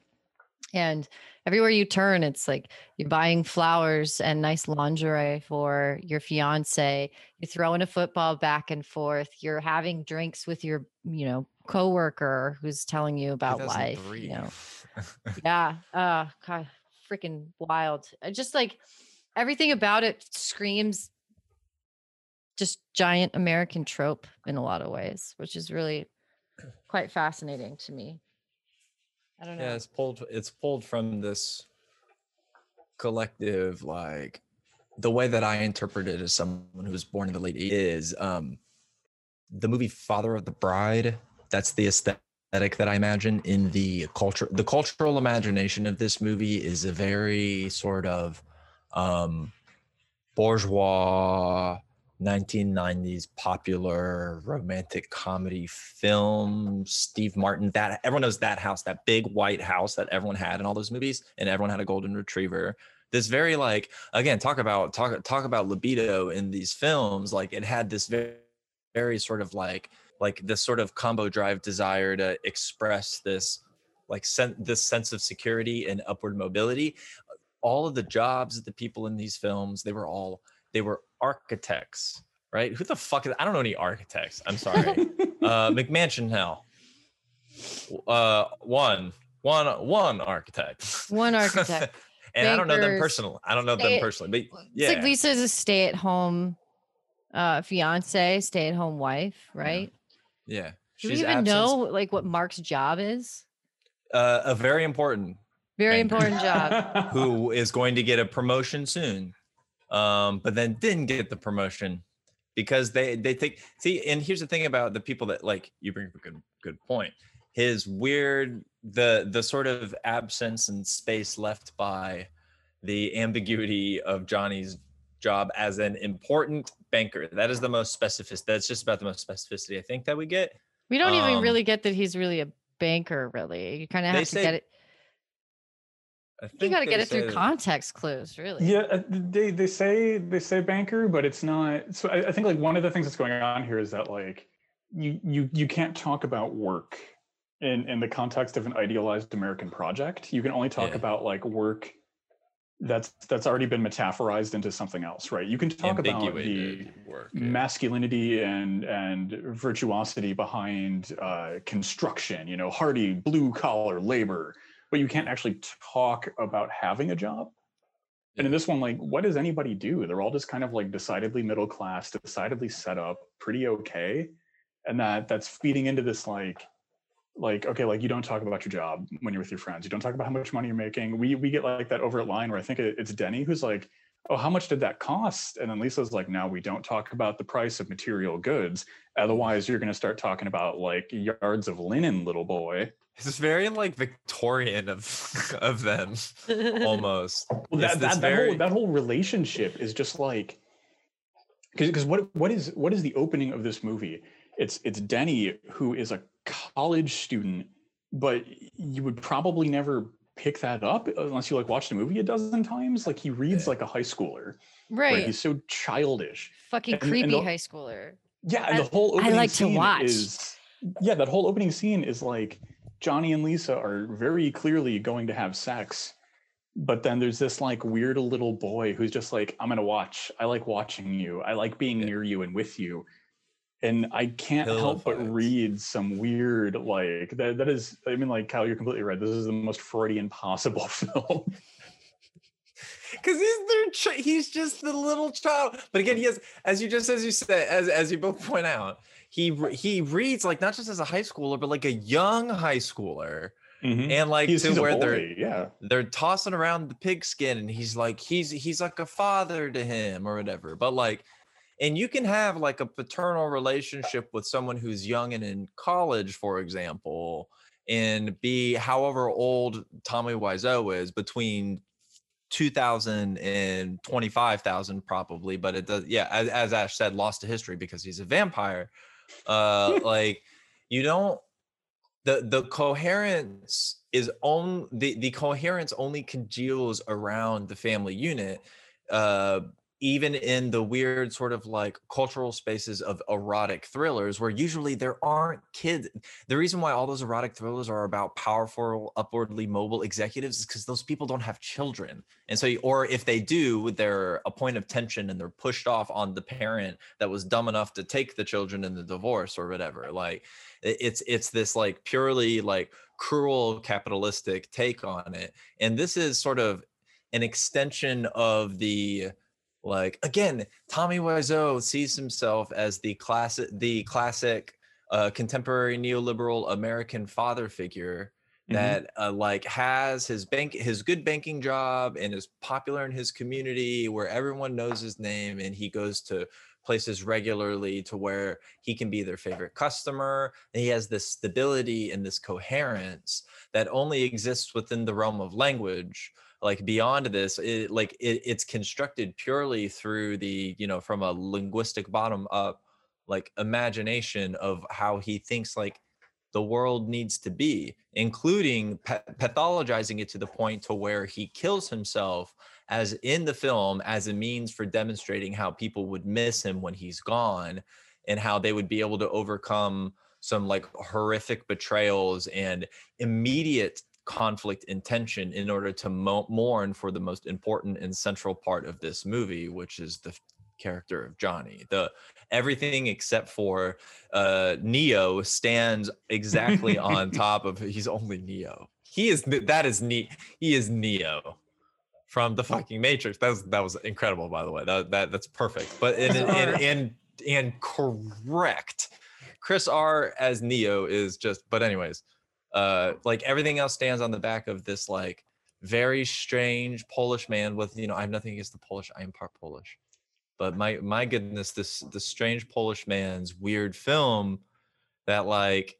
and everywhere you turn it's like you're buying flowers and nice lingerie for your fiance you're throwing a football back and forth you're having drinks with your you know coworker who's telling you about life you know? Yeah uh god freaking wild. Just like everything about it screams just giant American trope in a lot of ways, which is really quite fascinating to me. I don't know. Yeah, it's pulled it's pulled from this collective like the way that I interpret it as someone who was born in the late 80s is um the movie Father of the Bride. That's the aesthetic that I imagine in the culture. The cultural imagination of this movie is a very sort of um bourgeois 1990s popular romantic comedy film steve martin that everyone knows that house that big white house that everyone had in all those movies and everyone had a golden retriever. This very like again talk about talk talk about libido in these films like it had this very very sort of like like this sort of combo drive desire to express this like sen- this sense of security and upward mobility. All of the jobs that the people in these films they were all they were architects, right? Who the fuck is I don't know any architects. I'm sorry. uh McMansion Hell. Uh one, one, one architect. One architect. and Bankers, I don't know them personally. I don't know them personally, but yeah. It's like Lisa's a stay-at-home uh fiance, stay-at-home wife, right? Yeah. yeah. Do we even absence. know like what Mark's job is? Uh, a very important very banker. important job. who is going to get a promotion soon um, but then didn't get the promotion because they they think see and here's the thing about the people that like you bring up a good good point his weird the the sort of absence and space left by the ambiguity of johnny's job as an important banker that is the most specific that's just about the most specificity i think that we get we don't um, even really get that he's really a banker really. You kind of have to say get it. I You think got to get it say through context clues, really. Yeah, uh, they they say they say banker, but it's not. So I, I think like one of the things that's going on here is that like you you you can't talk about work in in the context of an idealized American project. You can only talk Yeah. about like work that's that's already been metaphorized into something else, right? You can talk about the work. yeah. masculinity and and virtuosity behind uh, construction you know hardy blue collar labor but you can't actually talk about having a job. And in this one like what does anybody do? They're all just kind of like decidedly middle class decidedly set up pretty okay. And that that's feeding into this like like okay like you don't talk about your job when you're with your friends. You don't talk about how much money you're making. We we get like that overt line where i think it's denny who's like oh how much did that cost? And then lisa's like no we don't talk about the price of material goods. Otherwise you're going to start talking about like yards of linen little boy It's very like Victorian of of them almost. well, It's that, this that, that, whole, that whole relationship is just like because what what is what is the opening of this movie it's it's denny who is a college student but you would probably never pick that up unless you like watched the movie a dozen times like he reads like a high schooler right. right he's so childish Fucking and- and creepy the- high schooler. yeah and I- the whole I opening like to watch. is yeah that whole opening scene is like johnny and lisa are very clearly going to have sex but then there's this like weird little boy who's just like i'm gonna watch. I like watching you. I like being Yeah. near you and with you. And i can't help but read some weird like that that is i mean like kyle you're completely right. This is the most freudian possible film because he's their ch- he's just the little child. But again he has as you just as you said as as you both point out he he reads like not just as a high schooler but like a young high schooler. Mm-hmm. And like he's, to he's where they're yeah. they're tossing around the pigskin and he's like he's he's like a father to him or whatever. But like and you can have like a paternal relationship with someone who's young and in college for example and be however old tommy wiseau is between 2000 and 25,000 probably but it does yeah as, as ash said lost to history because he's a vampire uh like you don't the the coherence is on the the coherence only congeals around the family unit uh even in the weird sort of like cultural spaces of erotic thrillers where usually there aren't kids the reason why all those erotic thrillers are about powerful upwardly mobile executives is because those people don't have children. And so or if they do they're a point of tension and they're pushed off on the parent that was dumb enough to take the children in the divorce or whatever like it's it's this like purely like cruel capitalistic take on it. And this is sort of an extension of the like again tommy wiseau sees himself as the classic the classic uh, contemporary neoliberal american father figure Mhm. that uh, like has his bank his good banking job and is popular in his community where everyone knows his name and he goes to places regularly to where he can be their favorite customer and he has this stability and this coherence that only exists within the realm of language like beyond this it like it, it's constructed purely through the you know from a linguistic bottom up like imagination of how he thinks like the world needs to be including pa- pathologizing it to the point to where he kills himself as in the film as a means for demonstrating how people would miss him when he's gone and how they would be able to overcome some like horrific betrayals and immediate conflict and tension in order to mo- mourn for the most important and central part of this movie which is the character of johnny. The everything except for uh neo stands exactly on top of he's only neo. He is that is neat he is neo from the fucking matrix. That was that was incredible by the way. That, that that's perfect. But and and and, and correct chris r as neo is just but anyways uh like everything else stands on the back of this like very strange polish man with you know i have nothing against the polish i am part polish but my my goodness this this strange polish man's weird film that like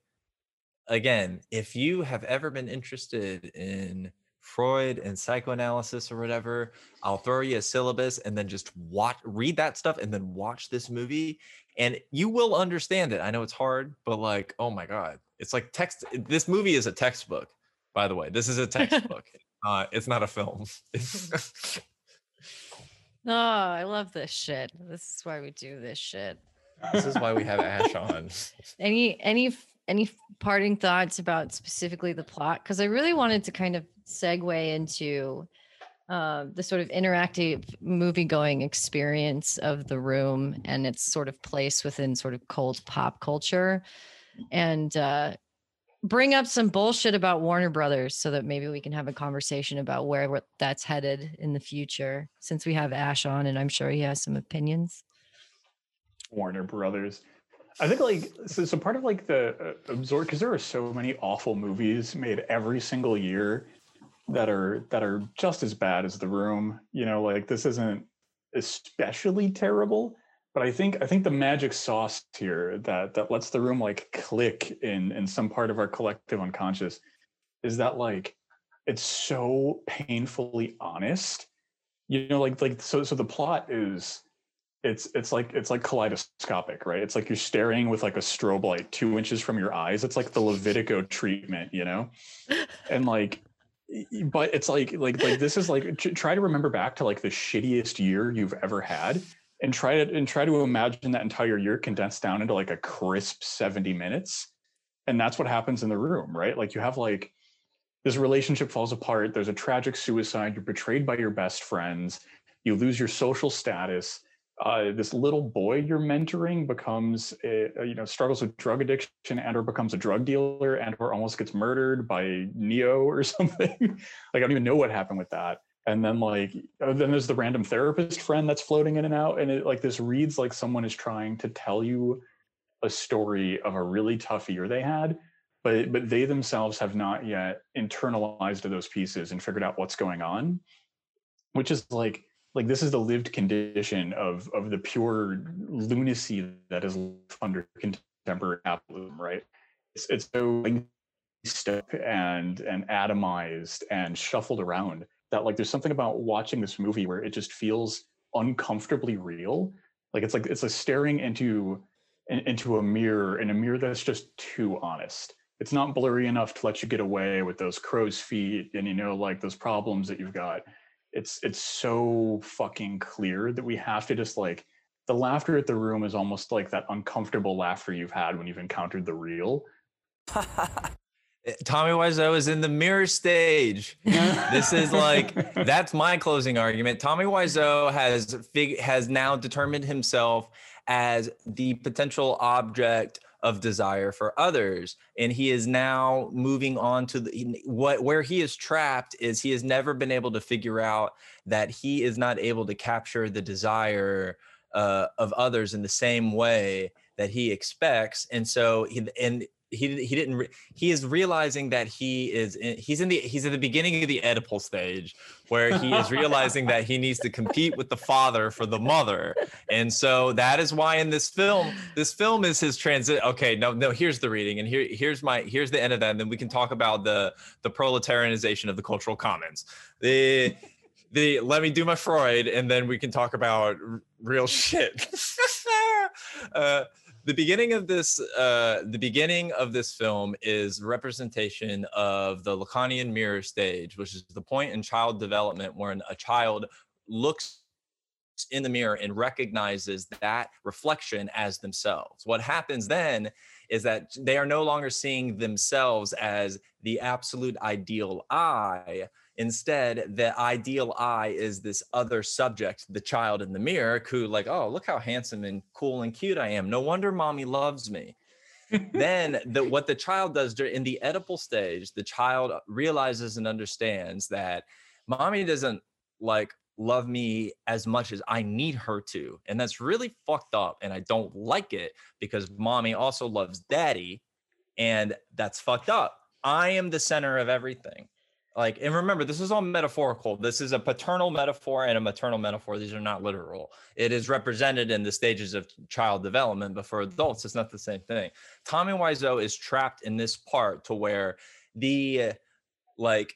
again if you have ever been interested in freud and psychoanalysis or whatever i'll throw you a syllabus and then just watch read that stuff and then watch this movie and you will understand it. I know it's hard but like oh my god It's like text. This movie is a textbook, by the way. This is a textbook. uh, it's not a film. Oh, I love this shit. This is why we do this shit. this is why we have Ash on. Any any any parting thoughts about specifically the plot? Because I really wanted to kind of segue into uh, the sort of interactive movie going experience of the room and its sort of place within sort of cold pop culture, and uh, bring up some bullshit about Warner Brothers so that maybe we can have a conversation about where that's headed in the future. Since we have Ash on, and I'm sure he has some opinions. Warner Brothers. I think like so, so part of like the uh, absorb because there are so many awful movies made every single year that are that are just as bad as The Room. You know, like this isn't especially terrible, but I think I think the magic sauce here that that lets the room like click in in some part of our collective unconscious is that like it's so painfully honest. You know, like like so so the plot is it's it's like it's like kaleidoscopic, right? It's like you're staring with like a strobe light two inches from your eyes. It's like the Ludovico treatment, you know, and like, but it's like like like this is like try to remember back to like the shittiest year you've ever had, and try to and try to imagine that entire year condensed down into like a crisp seventy minutes, and that's what happens in the room, right? Like you have like this relationship falls apart. There's a tragic suicide. You're betrayed by your best friends. You lose your social status uh, this little boy you're mentoring becomes a, a, you know struggles with drug addiction and or becomes a drug dealer and or almost gets murdered by neo or something like i don't even know what happened with that and then like uh, then there's the random therapist friend that's floating in and out and it like this reads like someone is trying to tell you a story of a really tough year they had but but they themselves have not yet internalized those pieces and figured out what's going on which is like like this is the lived condition of of the pure lunacy that is under contemporary capitalism, right? It's it's so stuck and and atomized and shuffled around that like there's something about watching this movie where it just feels uncomfortably real. Like it's like it's like staring into into a mirror in a mirror that's just too honest. It's not blurry enough to let you get away with those crow's feet and you know like those problems that you've got it's it's so fucking clear that we have to just like the laughter at the room is almost like that uncomfortable laughter you've had when you've encountered the real. Eh, Tommy Wiseau is in the mirror stage. this is like that's my closing argument. Tommy Wiseau has fig- has now determined himself as the potential object of desire for others and he is now moving on to the, what where he is trapped is he has never been able to figure out that he is not able to capture the desire uh, of others in the same way that he expects and so he, and he he didn't re- he is realizing that he is in, he's in the he's at the beginning of the Oedipal stage where he is realizing that he needs to compete with the father for the mother. And so that is why in this film this film is his transit okay no no here's the reading and here here's my here's the end of that. And then we can talk about the the proletarianization of the cultural commons. The the let me do my Freud and then we can talk about r- real shit. Uh, the beginning of this uh, the beginning of this film is representation of the lacanian mirror stage which is the point in child development when a child looks in the mirror and recognizes that reflection as themselves. What happens then is that they are no longer seeing themselves as the absolute ideal i Instead, the ideal I is this other subject, the child in the mirror, who, like, oh, look how handsome and cool and cute I am. No wonder mommy loves me. then the, what the child does in the Oedipal stage, the child realizes and understands that mommy doesn't like love me as much as I need her to. And that's really fucked up. And I don't like it because mommy also loves daddy. And that's fucked up. I am the center of everything like and remember this is all metaphorical. This is a paternal metaphor and a maternal metaphor. These are not literal. It is represented in the stages of child development but for adults it's not the same thing. Tommy wiseau is trapped in this part to where the like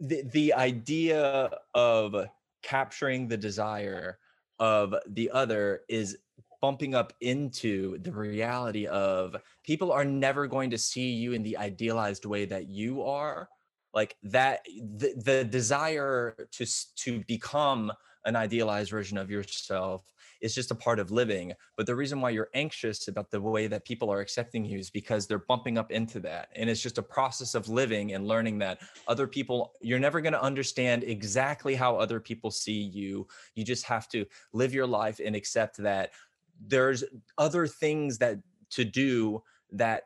the, the idea of capturing the desire of the other is bumping up into the reality of people are never going to see you in the idealized way that you are like that the, the desire to to become an idealized version of yourself is just a part of living but the reason why you're anxious about the way that people are accepting you is because they're bumping up into that and it's just a process of living and learning that other people you're never going to understand exactly how other people see you you just have to live your life and accept that there's other things that to do that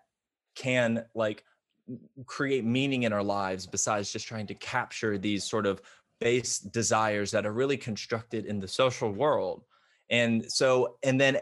can like create meaning in our lives besides just trying to capture these sort of base desires that are really constructed in the social world. And so and then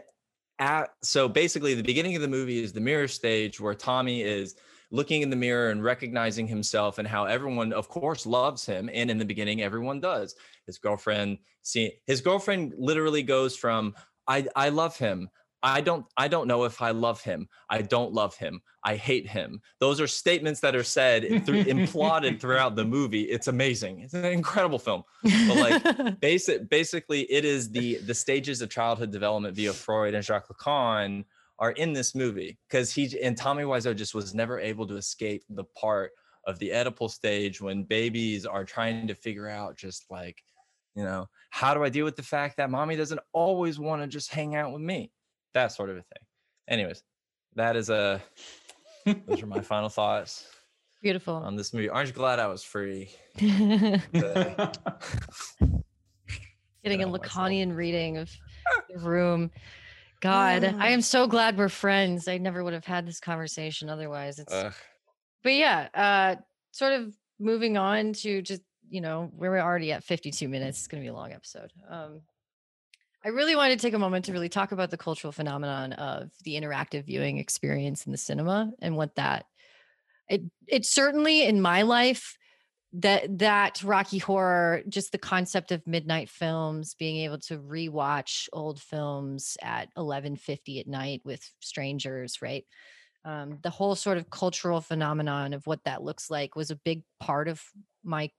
at so basically the beginning of the movie is the mirror stage where tommy is looking in the mirror and recognizing himself and how everyone of course loves him. And in the beginning everyone does. His girlfriend see his girlfriend literally goes from i i love him I don't I don't know if I love him. I don't love him. I hate him. Those are statements that are said through, imploded throughout the movie. It's amazing. It's an incredible film. But like basic basically it is the the stages of childhood development via Freud and Jacques Lacan are in this movie because he and Tommy Wiseau just was never able to escape the part of the Oedipal stage when babies are trying to figure out just like you know how do I deal with the fact that mommy doesn't always want to just hang out with me that sort of a thing. Anyways, that is a those are my final thoughts Beautiful. on this movie. Aren't you glad I was free? Getting a myself. Lacanian reading of the room. God, I am so glad we're friends. I never would have had this conversation otherwise. It's Ugh. but yeah, uh sort of moving on to just, you know, we're already at 52 minutes. It's gonna be a long episode. Um I really wanted to take a moment to really talk about the cultural phenomenon of the interactive viewing experience in the cinema and what that it it certainly in my life that that Rocky Horror, just the concept of midnight films, being able to rewatch old films at eleven fifty at night with strangers, right? Um, the whole sort of cultural phenomenon of what that looks like was a big part of my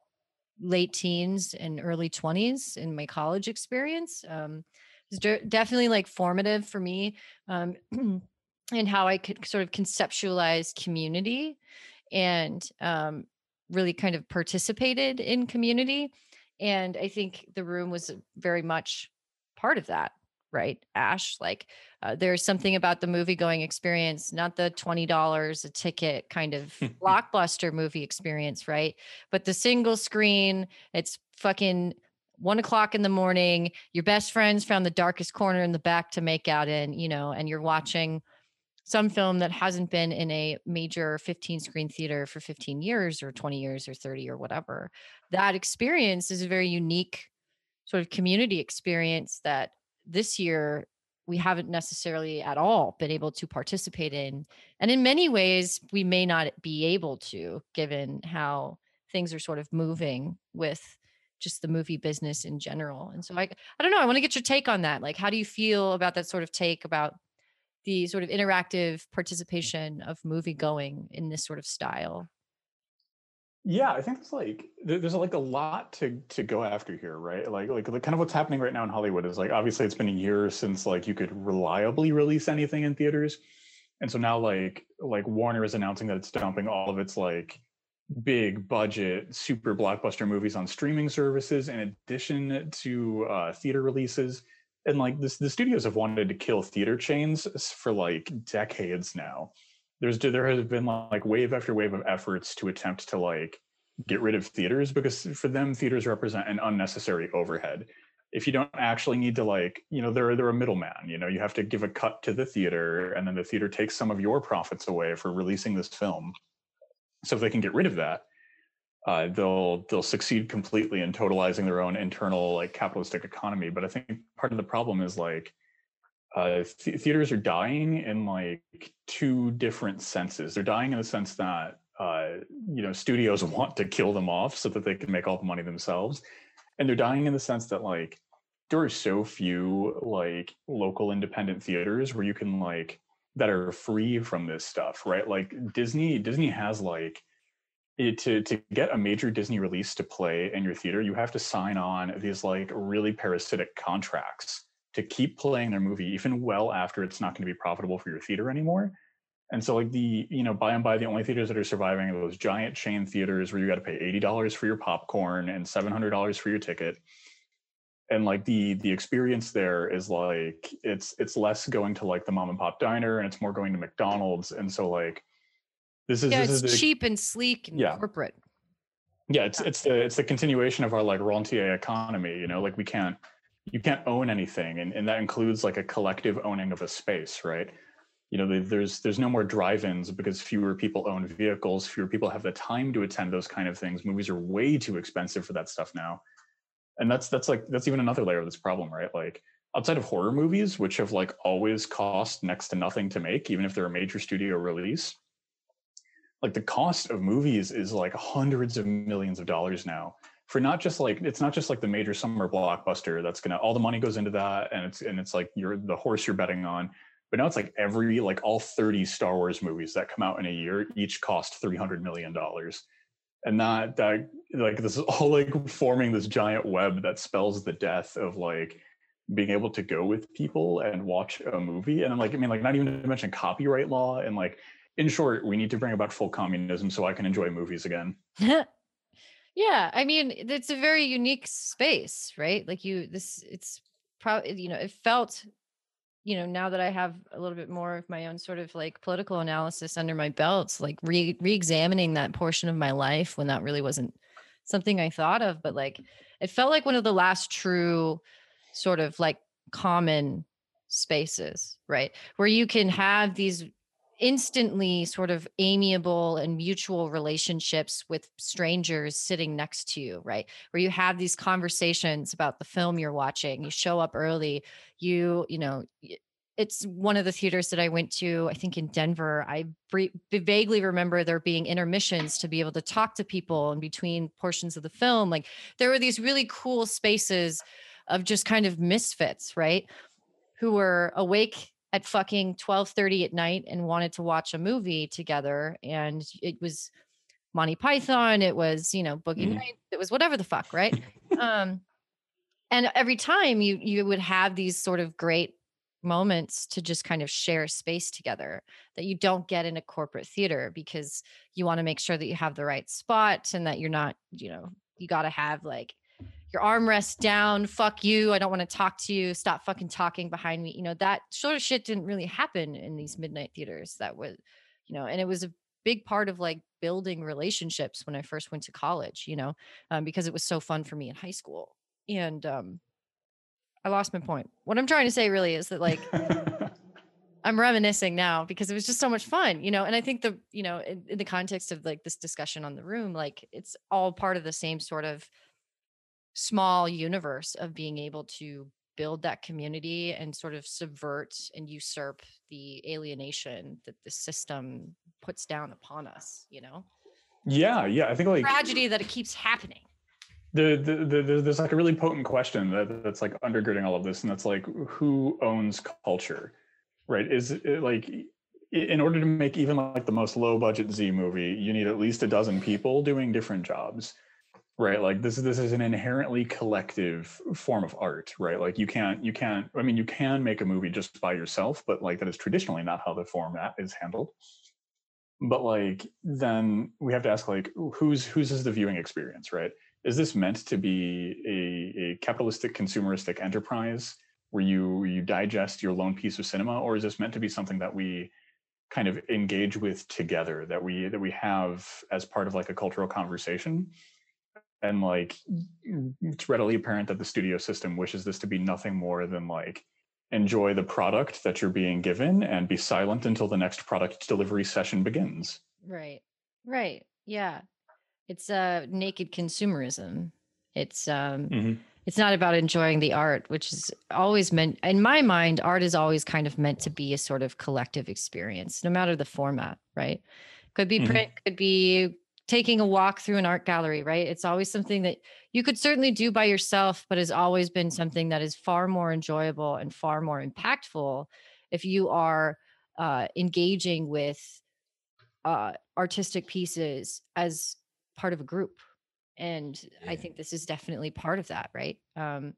late teens and early twenties in my college experience. Um, was de- definitely like formative for me um, in how I could sort of conceptualize community and um, really kind of participated in community. And I think the room was very much part of that, right? Ash, like uh, there's something about the movie going experience, not the $20 a ticket kind of blockbuster movie experience, right? But the single screen, it's fucking one o'clock in the morning. Your best friends found the darkest corner in the back to make out in, you know, and you're watching some film that hasn't been in a major 15 screen theater for 15 years or 20 years or 30 or whatever. That experience is a very unique sort of community experience that this year we haven't necessarily at all been able to participate in. And in many ways, we may not be able to, given how things are sort of moving with just the movie business in general. And so I I don't know, I want to get your take on that. Like how do you feel about that sort of take about the sort of interactive participation of movie going in this sort of style. Yeah, I think it's like there's like a lot to to go after here, right? Like like the kind of what's happening right now in Hollywood is like obviously it's been a year since like you could reliably release anything in theaters. And so now like like Warner is announcing that it's dumping all of its like big budget super blockbuster movies on streaming services in addition to uh theater releases. And like this the studios have wanted to kill theater chains for like decades now there's there has been like wave after wave of efforts to attempt to like get rid of theaters because for them theaters represent an unnecessary overhead. If you don't actually need to like you know they're they're a middleman you know you have to give a cut to the theater and then the theater takes some of your profits away for releasing this film. So if they can get rid of that uh, they'll they'll succeed completely in totalizing their own internal like capitalistic economy. But i think part of the problem is like uh, th- theaters are dying in like two different senses. They're dying in the sense that uh, you know studios want to kill them off so that they can make all the money themselves, and they're dying in the sense that like there are so few like local independent theaters where you can like that are free from this stuff, right? Like Disney, Disney has like it, to to get a major Disney release to play in your theater, you have to sign on these like really parasitic contracts to keep playing their movie even well after it's not going to be profitable for your theater anymore. And so like the, you know, by and by the only theaters that are surviving are those giant chain theaters where you got to pay $80 for your popcorn and $700 for your ticket. And like the the experience there is like it's it's less going to like the mom and pop diner and it's more going to McDonald's. And so like this is yeah, this it's is the, cheap and sleek and Yeah. corporate. yeah it's it's the it's the continuation of our like rentier economy you know like we can't you can't own anything and, and that includes like a collective owning of a space right? You know there's there's no more drive-ins because fewer people own vehicles fewer people have the time to attend those kind of things. Movies are way too expensive for that stuff now. And that's that's like that's even another layer of this problem right? Like outside of horror movies which have like always cost next to nothing to make even if they're a major studio release like the cost of movies is like hundreds of millions of dollars now for not just like it's not just like the major summer blockbuster that's gonna all the money goes into that and it's and it's like you're the horse you're betting on but now it's like every like all 30 star wars movies that come out in a year each cost 300 million dollars and that that like this is all like forming this giant web that spells the death of like being able to go with people and watch a movie and then like i mean like not even to mention copyright law and like in short, we need to bring about full communism so I can enjoy movies again. yeah, I mean, it's a very unique space, right? Like you, this, it's probably, you know, it felt, you know, now that I have a little bit more of my own sort of like political analysis under my belt, like re re-examining that portion of my life when that really wasn't something I thought of, but like it felt like one of the last true sort of like common spaces, right? Where you can have these instantly sort of amiable and mutual relationships with strangers sitting next to you, right? Where you have these conversations about the film you're watching, you show up early, you, you know, it's one of the theaters that I went to, I think in Denver. I vaguely remember there being intermissions to be able to talk to people in between portions of the film. Like there were these really cool spaces of just kind of misfits, right? Who were awake at fucking 12:30 at night and wanted to watch a movie together and it was Monty Python, it was, you know, Boogie Mhm. Nights, it was whatever the fuck, right? um and every time you you would have these sort of great moments to just kind of share space together that you don't get in a corporate theater because you want to make sure that you have the right spot and that you're not, you know, you got to have like your armrest down, fuck you, I don't want to talk to you, stop fucking talking behind me. You know, that sort of shit didn't really happen in these midnight theaters. That was, you know, and it was a big part of like building relationships when I first went to college, you know, um, because it was so fun for me in high school. And um I lost my point. What I'm trying to say really is that like I'm reminiscing now because it was just so much fun, you know. And I think the, you know, in, in the context of like this discussion on the room, like it's all part of the same sort of small universe of being able to build that community and sort of subvert and usurp the alienation that the system puts down upon us, you know. yeah, yeah. I think like Tragedy that it keeps happening. the, the, the, the- there's like a really potent question that, that's like undergirding all of this, and that's like who owns culture, right? Is it like in order to make even like the most low budget Z movie, you need at least a dozen people doing different jobs, right? Like this is this is an inherently collective form of art, right? Like you can't you can't I mean you can make a movie just by yourself, but like that is traditionally not how the format is handled. But like then we have to ask like who's whose is the viewing experience, right? is this meant to be a, a capitalistic consumeristic enterprise where you you digest your lone piece of cinema or is this meant to be something that we kind of engage with together that we that we have as part of like a cultural conversation and like it's readily apparent that the studio system wishes this to be nothing more than like enjoy the product that you're being given and be silent until the next product delivery session begins Right. Right. Yeah. It's uh naked consumerism. It's um Mhm. it's not about enjoying the art, which is always meant in my mind, art is always kind of meant to be a sort of collective experience, no matter the format, right? Could be Mhm. print, could be taking a walk through an art gallery, right? It's always something that you could certainly do by yourself, but has always been something that is far more enjoyable and far more impactful if you are uh, engaging with uh, artistic pieces as part of a group. And I think this is definitely part of that, right? Um,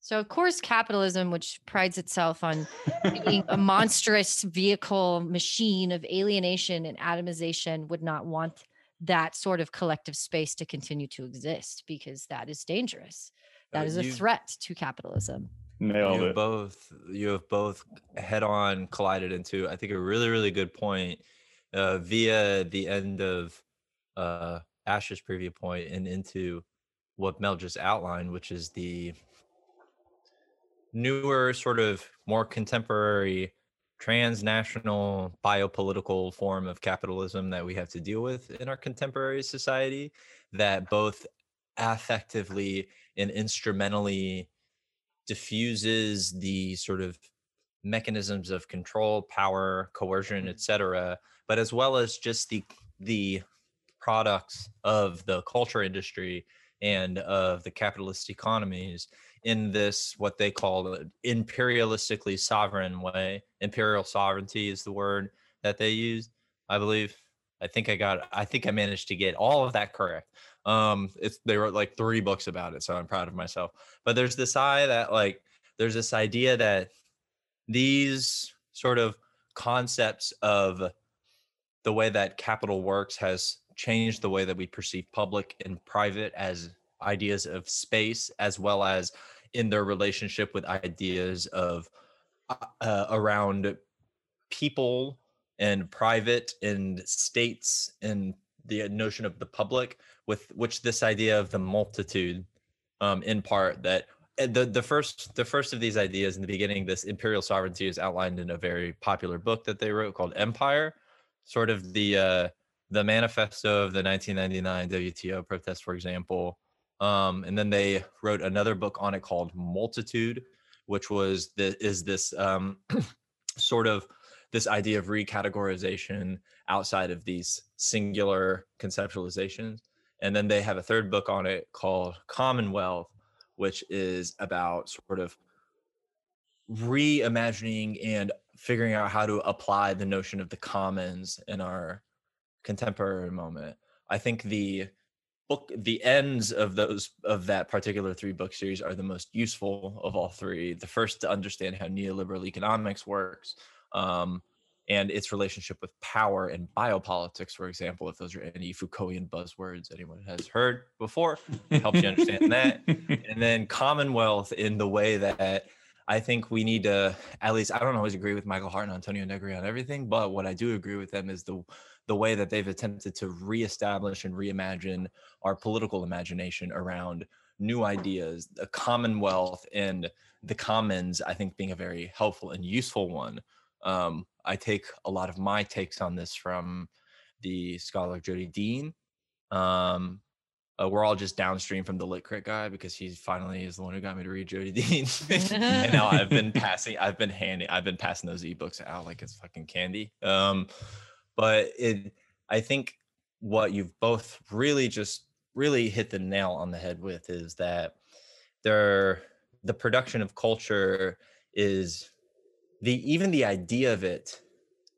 So, of course, capitalism, which prides itself on being a monstrous vehicle machine of alienation and atomization, would not want that sort of collective space to continue to exist because that is dangerous. That Uh, is a you- threat to capitalism. Nailed you it. both you have both head on collided into i think a really really good point uh, via the end of uh, ash's preview point and into what mel just outlined which is the newer sort of more contemporary transnational biopolitical form of capitalism that we have to deal with in our contemporary society that both affectively and instrumentally diffuses the sort of mechanisms of control, power, coercion, mm-hmm. etc., but as well as just the the products of the culture industry and of the capitalist economies in this what they call an imperialistically sovereign way. Imperial sovereignty is the word that they use, I believe. I think I got I think I managed to get all of that correct. Um it's they wrote like three books about it, so I'm proud of myself. But there's this eye that like there's this idea that these sort of concepts of the way that capital works has changed the way that we perceive public and private as ideas of space as well as in their relationship with ideas of uh, uh, around people and private and states and the notion of the public with which this idea of the multitude um, in part that the the first the first of these ideas in the beginning this imperial sovereignty is outlined in a very popular book that they wrote called empire sort of the uh the manifesto of the 1999 wto protest for example um and then they wrote another book on it called multitude which was the is this um sort of this idea of recategorization outside of these singular conceptualizations and then they have a third book on it called commonwealth which is about sort of reimagining and figuring out how to apply the notion of the commons in our contemporary moment. I think the book the ends of those of that particular three book series are the most useful of all three. The first to understand how neoliberal economics works. Um, and its relationship with power and biopolitics, for example, if those are any Foucaultian buzzwords anyone has heard before, helps you understand that and then commonwealth in the way that i think we need to at least i don't always agree with michael hardt and antonio negri on everything but what i do agree with them is the the way that they've attempted to reestablish and reimagine our political imagination around new ideas the commonwealth and the commons i think being a very helpful and useful one um, i take a lot of my takes on this from the scholar jodi dean um, uh, we're all just downstream from the lit crit guy because he finally is the one who got me to read Jodi Dean. and now I've been passing, I've been handing, I've been passing those ebooks out like it's fucking candy. Um, but it, I think what you've both really just really hit the nail on the head with is that there, the production of culture is the even the idea of it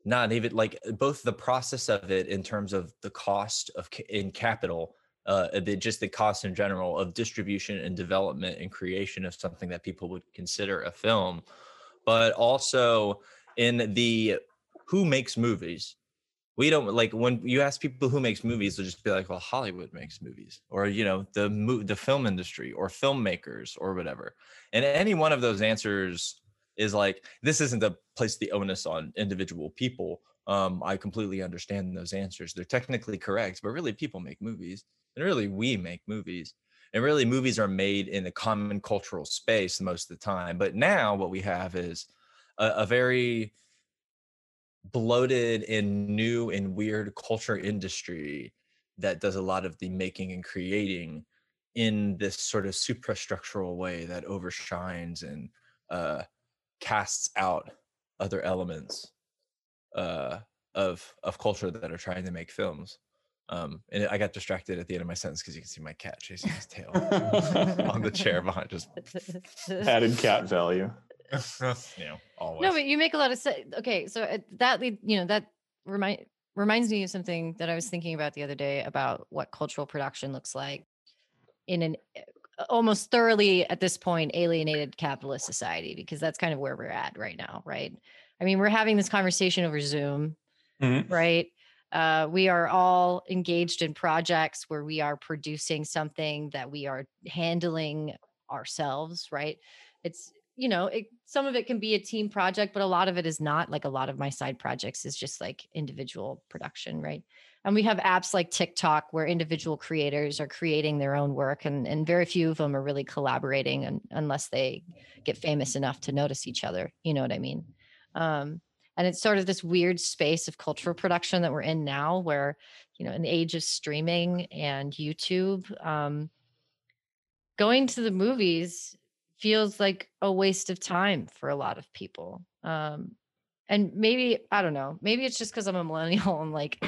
not even like both the process of it in terms of the cost of in capital uh, the, just the cost in general of distribution and development and creation of something that people would consider a film, but also in the who makes movies. We don't like when you ask people who makes movies, they'll just be like, "Well, Hollywood makes movies," or you know, the the film industry, or filmmakers, or whatever. And any one of those answers is like, this isn't to place the onus on individual people. Um, I completely understand those answers. They're technically correct, but really, people make movies and really we make movies and really movies are made in a common cultural space most of the time but now what we have is a, a very bloated and new and weird culture industry that does a lot of the making and creating in this sort of suprastructural way that overshines and uh, casts out other elements uh, of of culture that are trying to make films. Um, and I got distracted at the end of my sentence because you can see my cat chasing his tail on the chair behind. Just Added cat value. you know, always. No, but you make a lot of sense. Okay, so uh, that lead, you know, that remind reminds me of something that I was thinking about the other day about what cultural production looks like in an almost thoroughly at this point alienated capitalist society because that's kind of where we're at right now, right? I mean, we're having this conversation over Zoom, Mhm. right? Uh, we are all engaged in projects where we are producing something that we are handling ourselves, right? It's you know, it, some of it can be a team project, but a lot of it is not. Like a lot of my side projects is just like individual production, right? And we have apps like TikTok where individual creators are creating their own work, and and very few of them are really collaborating, un, unless they get famous enough to notice each other. You know what I mean? Um, and it's sort of this weird space of cultural production that we're in now, where you know, an age of streaming and YouTube, um, going to the movies feels like a waste of time for a lot of people. Um, and maybe I don't know. Maybe it's just because I'm a millennial and like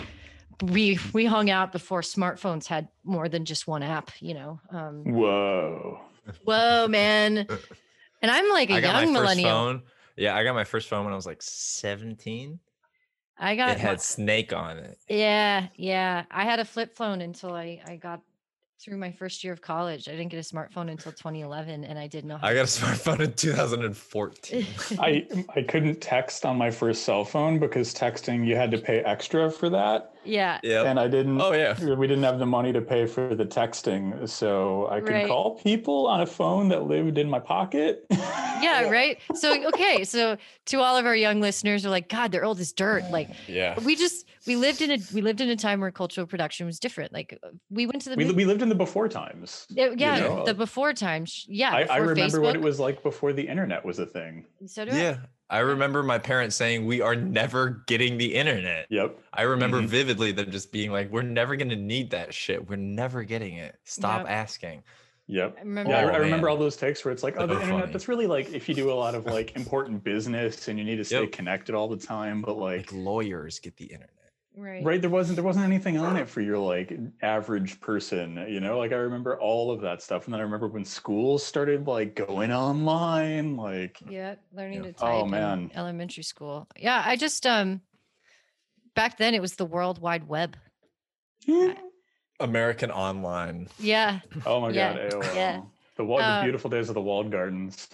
we we hung out before smartphones had more than just one app. You know. Um, Whoa. whoa, man! And I'm like a I got my young first millennial. phone. Yeah, I got my first phone when I was like 17. I got It my- had Snake on it. Yeah, yeah. I had a flip phone until I I got through my first year of college. I didn't get a smartphone until 2011, and I didn't know. How I got a smartphone in 2014. I mm, I couldn't text on my first cell phone because texting you had to pay extra for that, yeah, yeah. and I didn't. Oh yeah. we didn't have the money to pay for the texting, so I could Right. call people on a phone that lived in my pocket. yeah, right. So okay, so to all of our young listeners, are like, God, they're old as dirt. Like Yeah. we just we lived in a we lived in a time where cultural production was different. Like uh, we went to the we, we lived in the before times. yeah, yeah, know, the before times. Yeah, I, I before remember what it was like before the internet was a thing. So do Yeah. I remember my parents saying we are never getting the internet. Yep. I remember Mhm. vividly them just being like, "We're never gonna need that shit. We're never getting it. Stop Yep. asking." Yep. I remember. Yeah, I, Oh, I remember man. all those takes where it's like, oh, the So internet. funny. That's really like if you do a lot of like important business and you need to stay Yep. connected all the time. But like, Like lawyers get the internet. Right. right, there wasn't there wasn't anything on it for your like average person. You know, like I remember all of that stuff, and then I remember when schools started like going online. Like, Yeah, learning Yeah. to type Oh, in man. elementary school. Yeah, I just um back then it was the World Wide Web. American Online. Yeah, oh my Yeah, god, AOL. yeah. The, wa- the Uh, beautiful days of the walled gardens.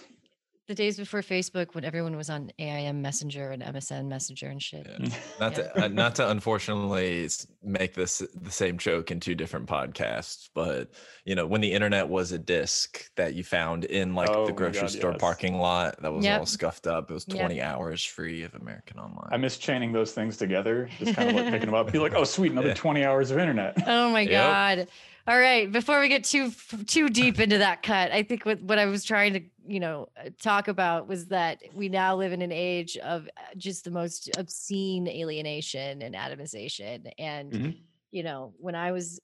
The days before Facebook when everyone was on AIM Messenger and MSN Messenger and shit. Yeah. Not to uh, not to unfortunately make this the same joke in two different podcasts, but you know when the internet was a disc that you found in like Oh the grocery God, store yes. parking lot that was Yep. all scuffed up. It was Yep. 20 hours free of American Online. I miss chaining those things together, just kind of like picking them up. Be like, oh, sweet, another Yeah. 20 hours of internet. Oh my Yep. All right, before we get too too deep into that cut, I think what what I was trying to, you know, talk about was that we now live in an age of uh, just the most obscene alienation and atomization and Mhm. you know, when I was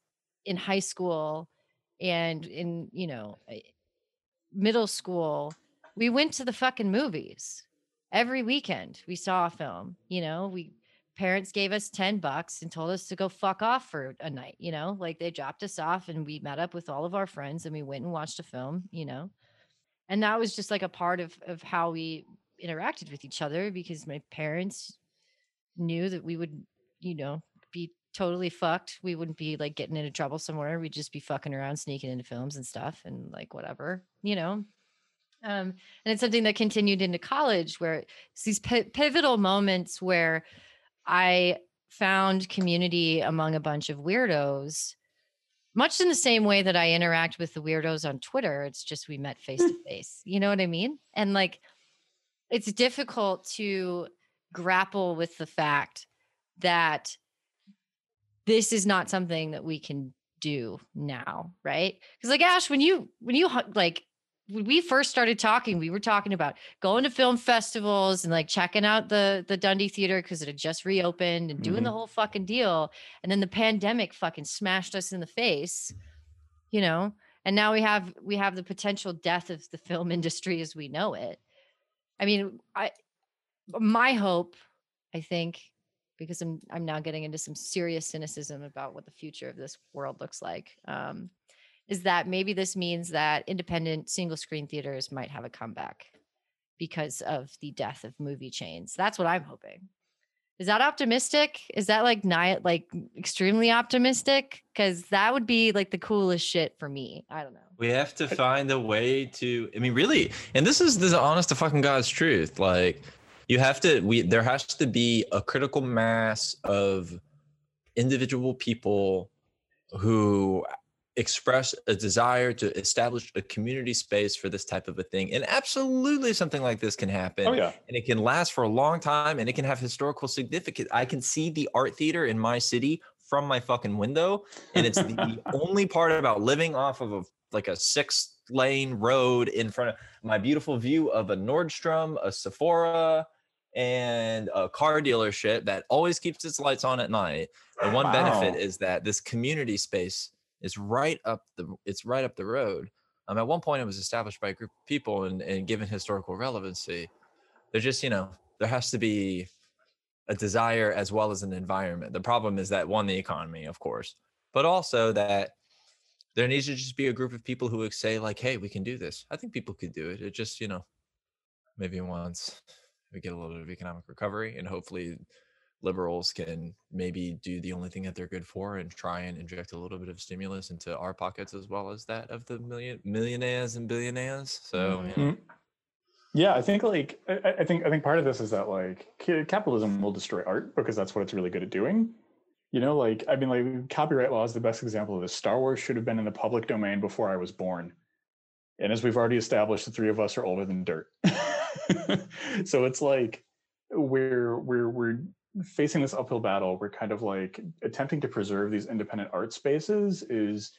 in high school and in, you know, middle school, we went to the fucking movies every weekend. We saw a film, you know, we parents gave us 10 bucks and told us to go fuck off for a night, you know, like they dropped us off and we met up with all of our friends and we went and watched a film, you know. And that was just like a part of of how we interacted with each other because my parents knew that we would, you know, be totally fucked. We wouldn't be like getting into trouble somewhere. We'd just be fucking around, sneaking into films and stuff and like whatever, you know. Um, and it's something that continued into college where it's these pi- pivotal moments where I found community among a bunch of weirdos, much in the same way that I interact with the weirdos on Twitter. It's just we met face to face. You know what I mean? And like, it's difficult to grapple with the fact that this is not something that we can do now, right? Because like Ash, when you when you like when we first started talking, we were talking about going to film festivals and like checking out the the Dundee Theater because it had just reopened and doing the Mhm. whole fucking deal. And then the pandemic fucking smashed us in the face, you know. And now we have we have the potential death of the film industry as we know it. I mean, I my hope, I think, because I'm I'm now getting into some serious cynicism about what the future of this world looks like. Um, is that maybe this means that independent single screen theaters might have a comeback because of the death of movie chains. That's what I'm hoping. Is that optimistic? Is that like not like extremely optimistic? Because that would be like the coolest shit for me. I don't know. We have to find a way to. I mean, really, and this is this is honest to fucking God's truth. Like, you have to. We there has to be a critical mass of individual people who express a desire to establish a community space for this type of a thing and absolutely something like this can happen Oh yeah. and it can last for a long time and it can have historical significance i can see the art theater in my city from my fucking window and it's the only part about living off of a like a six lane road in front of my beautiful view of a nordstrom a sephora and a car dealership that always keeps its lights on at night And one benefit is that this community space is right up the it's right up the road. Um, at one point it was established by a group of people and, and given historical relevancy there just you know there has to be a desire as well as an environment. The problem is that one the economy of course but also that there needs to just be a group of people who would say like hey we can do this. I think people could do it. It just you know maybe once we get a little bit of economic recovery and hopefully liberals can maybe do the only thing that they're good for and try and inject a little bit of stimulus into our pockets as well as that of the million millionaires and billionaires so you know, Mhm. Yeah, I think like I, I- I think I think part of this is that like capitalism will destroy art because that's what it's really good at doing. You know, like I mean, like copyright law is the best example of this. Star Wars should have been in the public domain before I was born, and as we've already established, the three of us are older than dirt. so it's like we're we're we're facing this uphill battle. We're kind of like attempting to preserve these independent art spaces is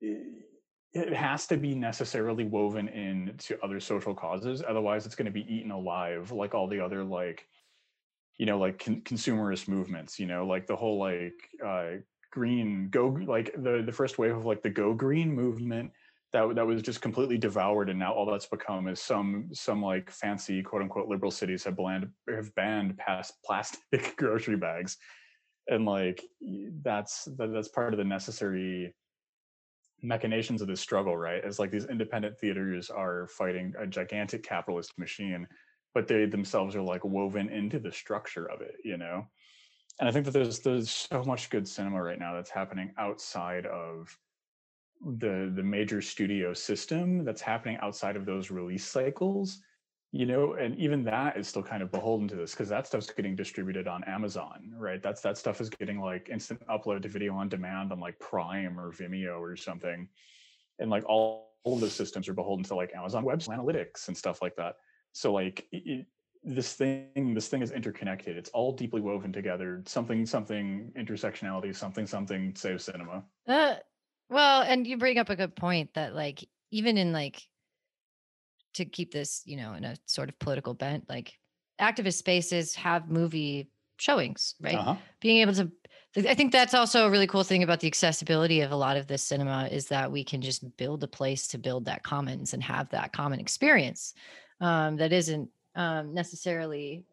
it has to be necessarily woven in to other social causes otherwise it's going to be eaten alive like all the other like you know like con- consumerist movements you know like the whole like uh green go like the the first wave of like the go green movement that that was just completely devoured and now all that's become is some some like fancy quote unquote liberal cities have banned have banned past plastic grocery bags and like that's that, that's part of the necessary machinations of this struggle, right? As like these independent theaters are fighting a gigantic capitalist machine, but they themselves are like woven into the structure of it, you know? And I think that there's there's so much good cinema right now that's happening outside of the the major studio system that's happening outside of those release cycles you know and even that is still kind of beholden to this because that stuff's getting distributed on amazon right? That's that stuff is getting like instant upload to video on demand on like prime or vimeo or something. And like all, all those systems are beholden to like amazon web analytics and stuff like that. So like it, this thing this thing is interconnected. It's all deeply woven together. Something something intersectionality something something save cinema well, and you bring up a good point that like even in like to keep this, you know, in a sort of political bent, like activist spaces have movie showings, right? uh-huh. Being able to I think that's also a really cool thing about the accessibility of a lot of this cinema is that we can just build a place to build that commons and have that common experience um, that isn't um, necessarily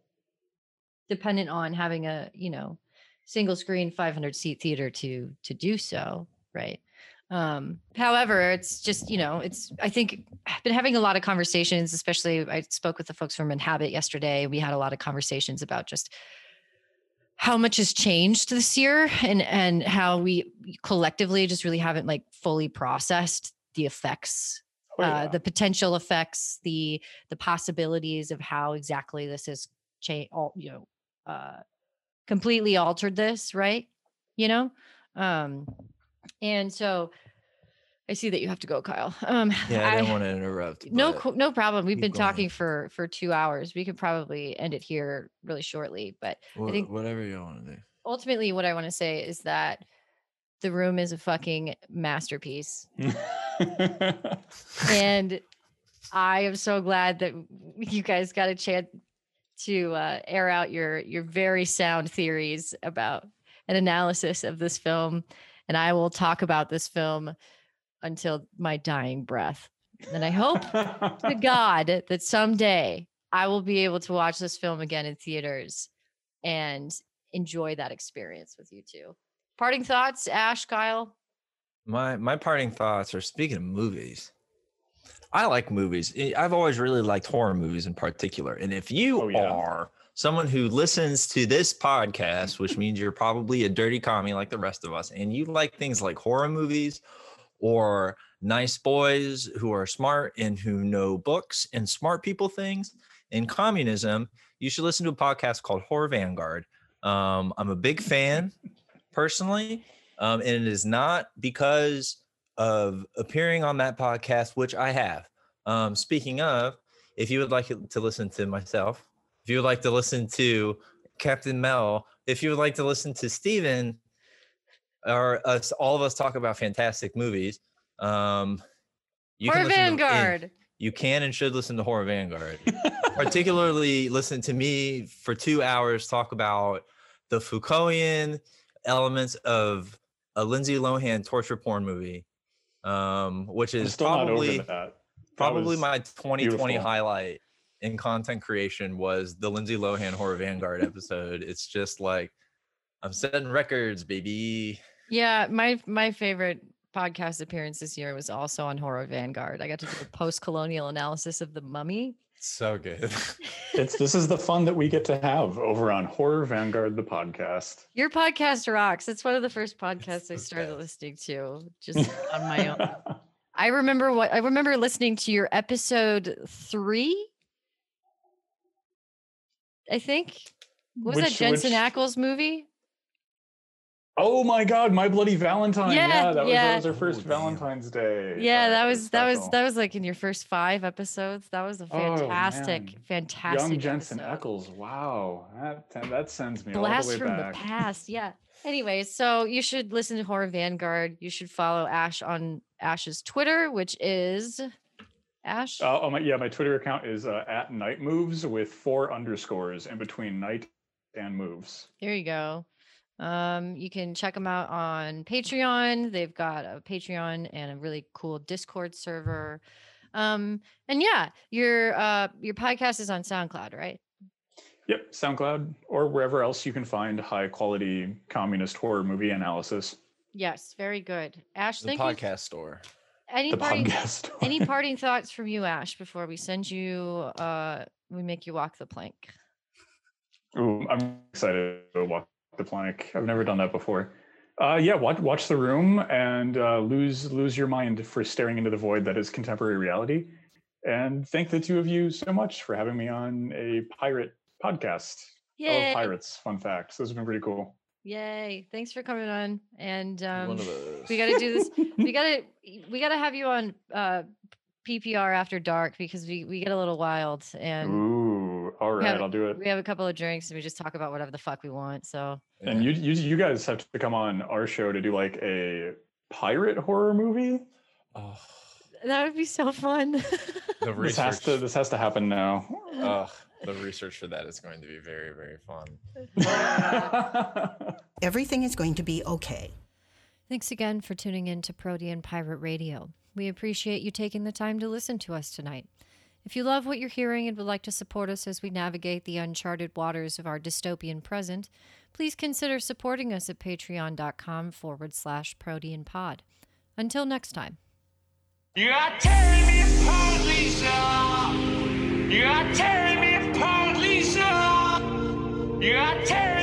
dependent on having a you know single screen 500 seat theater to to do so right um however it's just you know it's i think i've been having a lot of conversations especially i spoke with the folks from inhabit yesterday. We had a lot of conversations about just how much has changed this year and and how we collectively just really haven't like fully processed the effects Oh, uh, the potential effects, the the possibilities of how exactly this has changed, all you know, uh, completely altered this, right? You know, um, and so I see that you have to go, Kyle. Um, yeah i, don't want to interrupt no, no problem. We've been going. talking for for two hours. We could probably end it here really shortly, but I think- whatever you want to do. ultimately, what I want to say is that the room is a fucking masterpiece. and I am so glad that you guys got a chance to uh, air out your your very sound theories about an analysis of this film, and I will talk about this film until my dying breath. And I hope to God that someday I will be able to watch this film again in theaters and enjoy that experience with you too. Parting thoughts, Ash, Kyle. My my parting thoughts are speaking of movies. I like movies. I- I've always really liked horror movies in particular. And if you Oh, yeah. are someone who listens to this podcast, which means you're probably a dirty commie like the rest of us, and you like things like horror movies or nice boys who are smart and who know books and smart people things in communism, you should listen to a podcast called Horror Vanguard. Um, I'm a big fan personally, um, and it is not because of appearing on that podcast, which I have. Um, speaking of, if you would like to listen to myself, if you would like to listen to Captain Mel, if you would like to listen to Steven, or us, all of us talk about fantastic movies, um, you Horror can listen to- Vanguard. you can and should listen to Horror Vanguard. Particularly listen to me for two hours talk about the Foucaultian elements of a Lindsay Lohan torture porn movie, um, which is probably that. That probably my 2020 beautiful. highlight in content creation was the Lindsay Lohan Horror Vanguard episode. It's just like I'm setting records, baby. Yeah, my my favorite podcast appearance this year was also on Horror Vanguard. I got to do a post-colonial analysis of the mummy. So good. It's this is the fun that we get to have over on Horror Vanguard, the podcast. Your podcast rocks. It's one of the first podcasts I started best. listening to just on my own. I remember what I remember listening to your episode three. I think. What was that Jensen which- Ackles movie? Oh my God, My Bloody Valentine. Yeah, Yeah, that was, yeah. that was our first Oh. Valentine's Day. Yeah, uh, that was that was that was like in your first five episodes. That was a Oh, fantastic, man. fantastic. Young Jensen episode. Ackles. Wow, that that sends me all Blast the way from back. the past. Yeah. Anyways, so you should listen to Horror Vanguard. You should follow Ash on Ash's Twitter, which is Ash. Uh, oh my, yeah, my Twitter account is uh, at Night Moves with four underscores in between night and moves. There you go. Um, you can check them out on Patreon. They've got a Patreon and a really cool Discord server. Um, and yeah, your uh your podcast is on SoundCloud, right? Yep, SoundCloud or wherever else you can find high quality communist horror movie analysis. Yes, very good. Ash, the thank you. podcast store. Any The parting podcast. any parting thoughts from you, Ash, before we send you uh we make you walk the plank? Ooh, I'm excited to walk the plank. I've never done that before. Uh, yeah, watch watch the room and uh, lose lose your mind for staring into the void that is contemporary reality. And thank the two of you so much for having me on a pirate podcast. I love pirates. Fun facts. Those have been pretty cool. Yay. Thanks for coming on. And um we gotta do this. we gotta we gotta have you on uh PPR after dark because we we get a little wild and Ooh, all right, have- I'll do it. we have a couple of drinks and we just talk about whatever the fuck we want. So And you, you you guys have to come on our show to do like a pirate horror movie. Oh, that would be so fun. This has to this has to happen now. Ugh, the research for that is going to be very, very fun. Everything is going to be okay. Thanks again for tuning in to Protean Pirate Radio. We appreciate you taking the time to listen to us tonight. If you love what you're hearing and would like to support us as we navigate the uncharted waters of our dystopian present, please consider supporting us at patreon.com forward slash protean pod. Until next time. You are tearing me apart, Lisa. You are tearing me apart, Lisa. You are tearing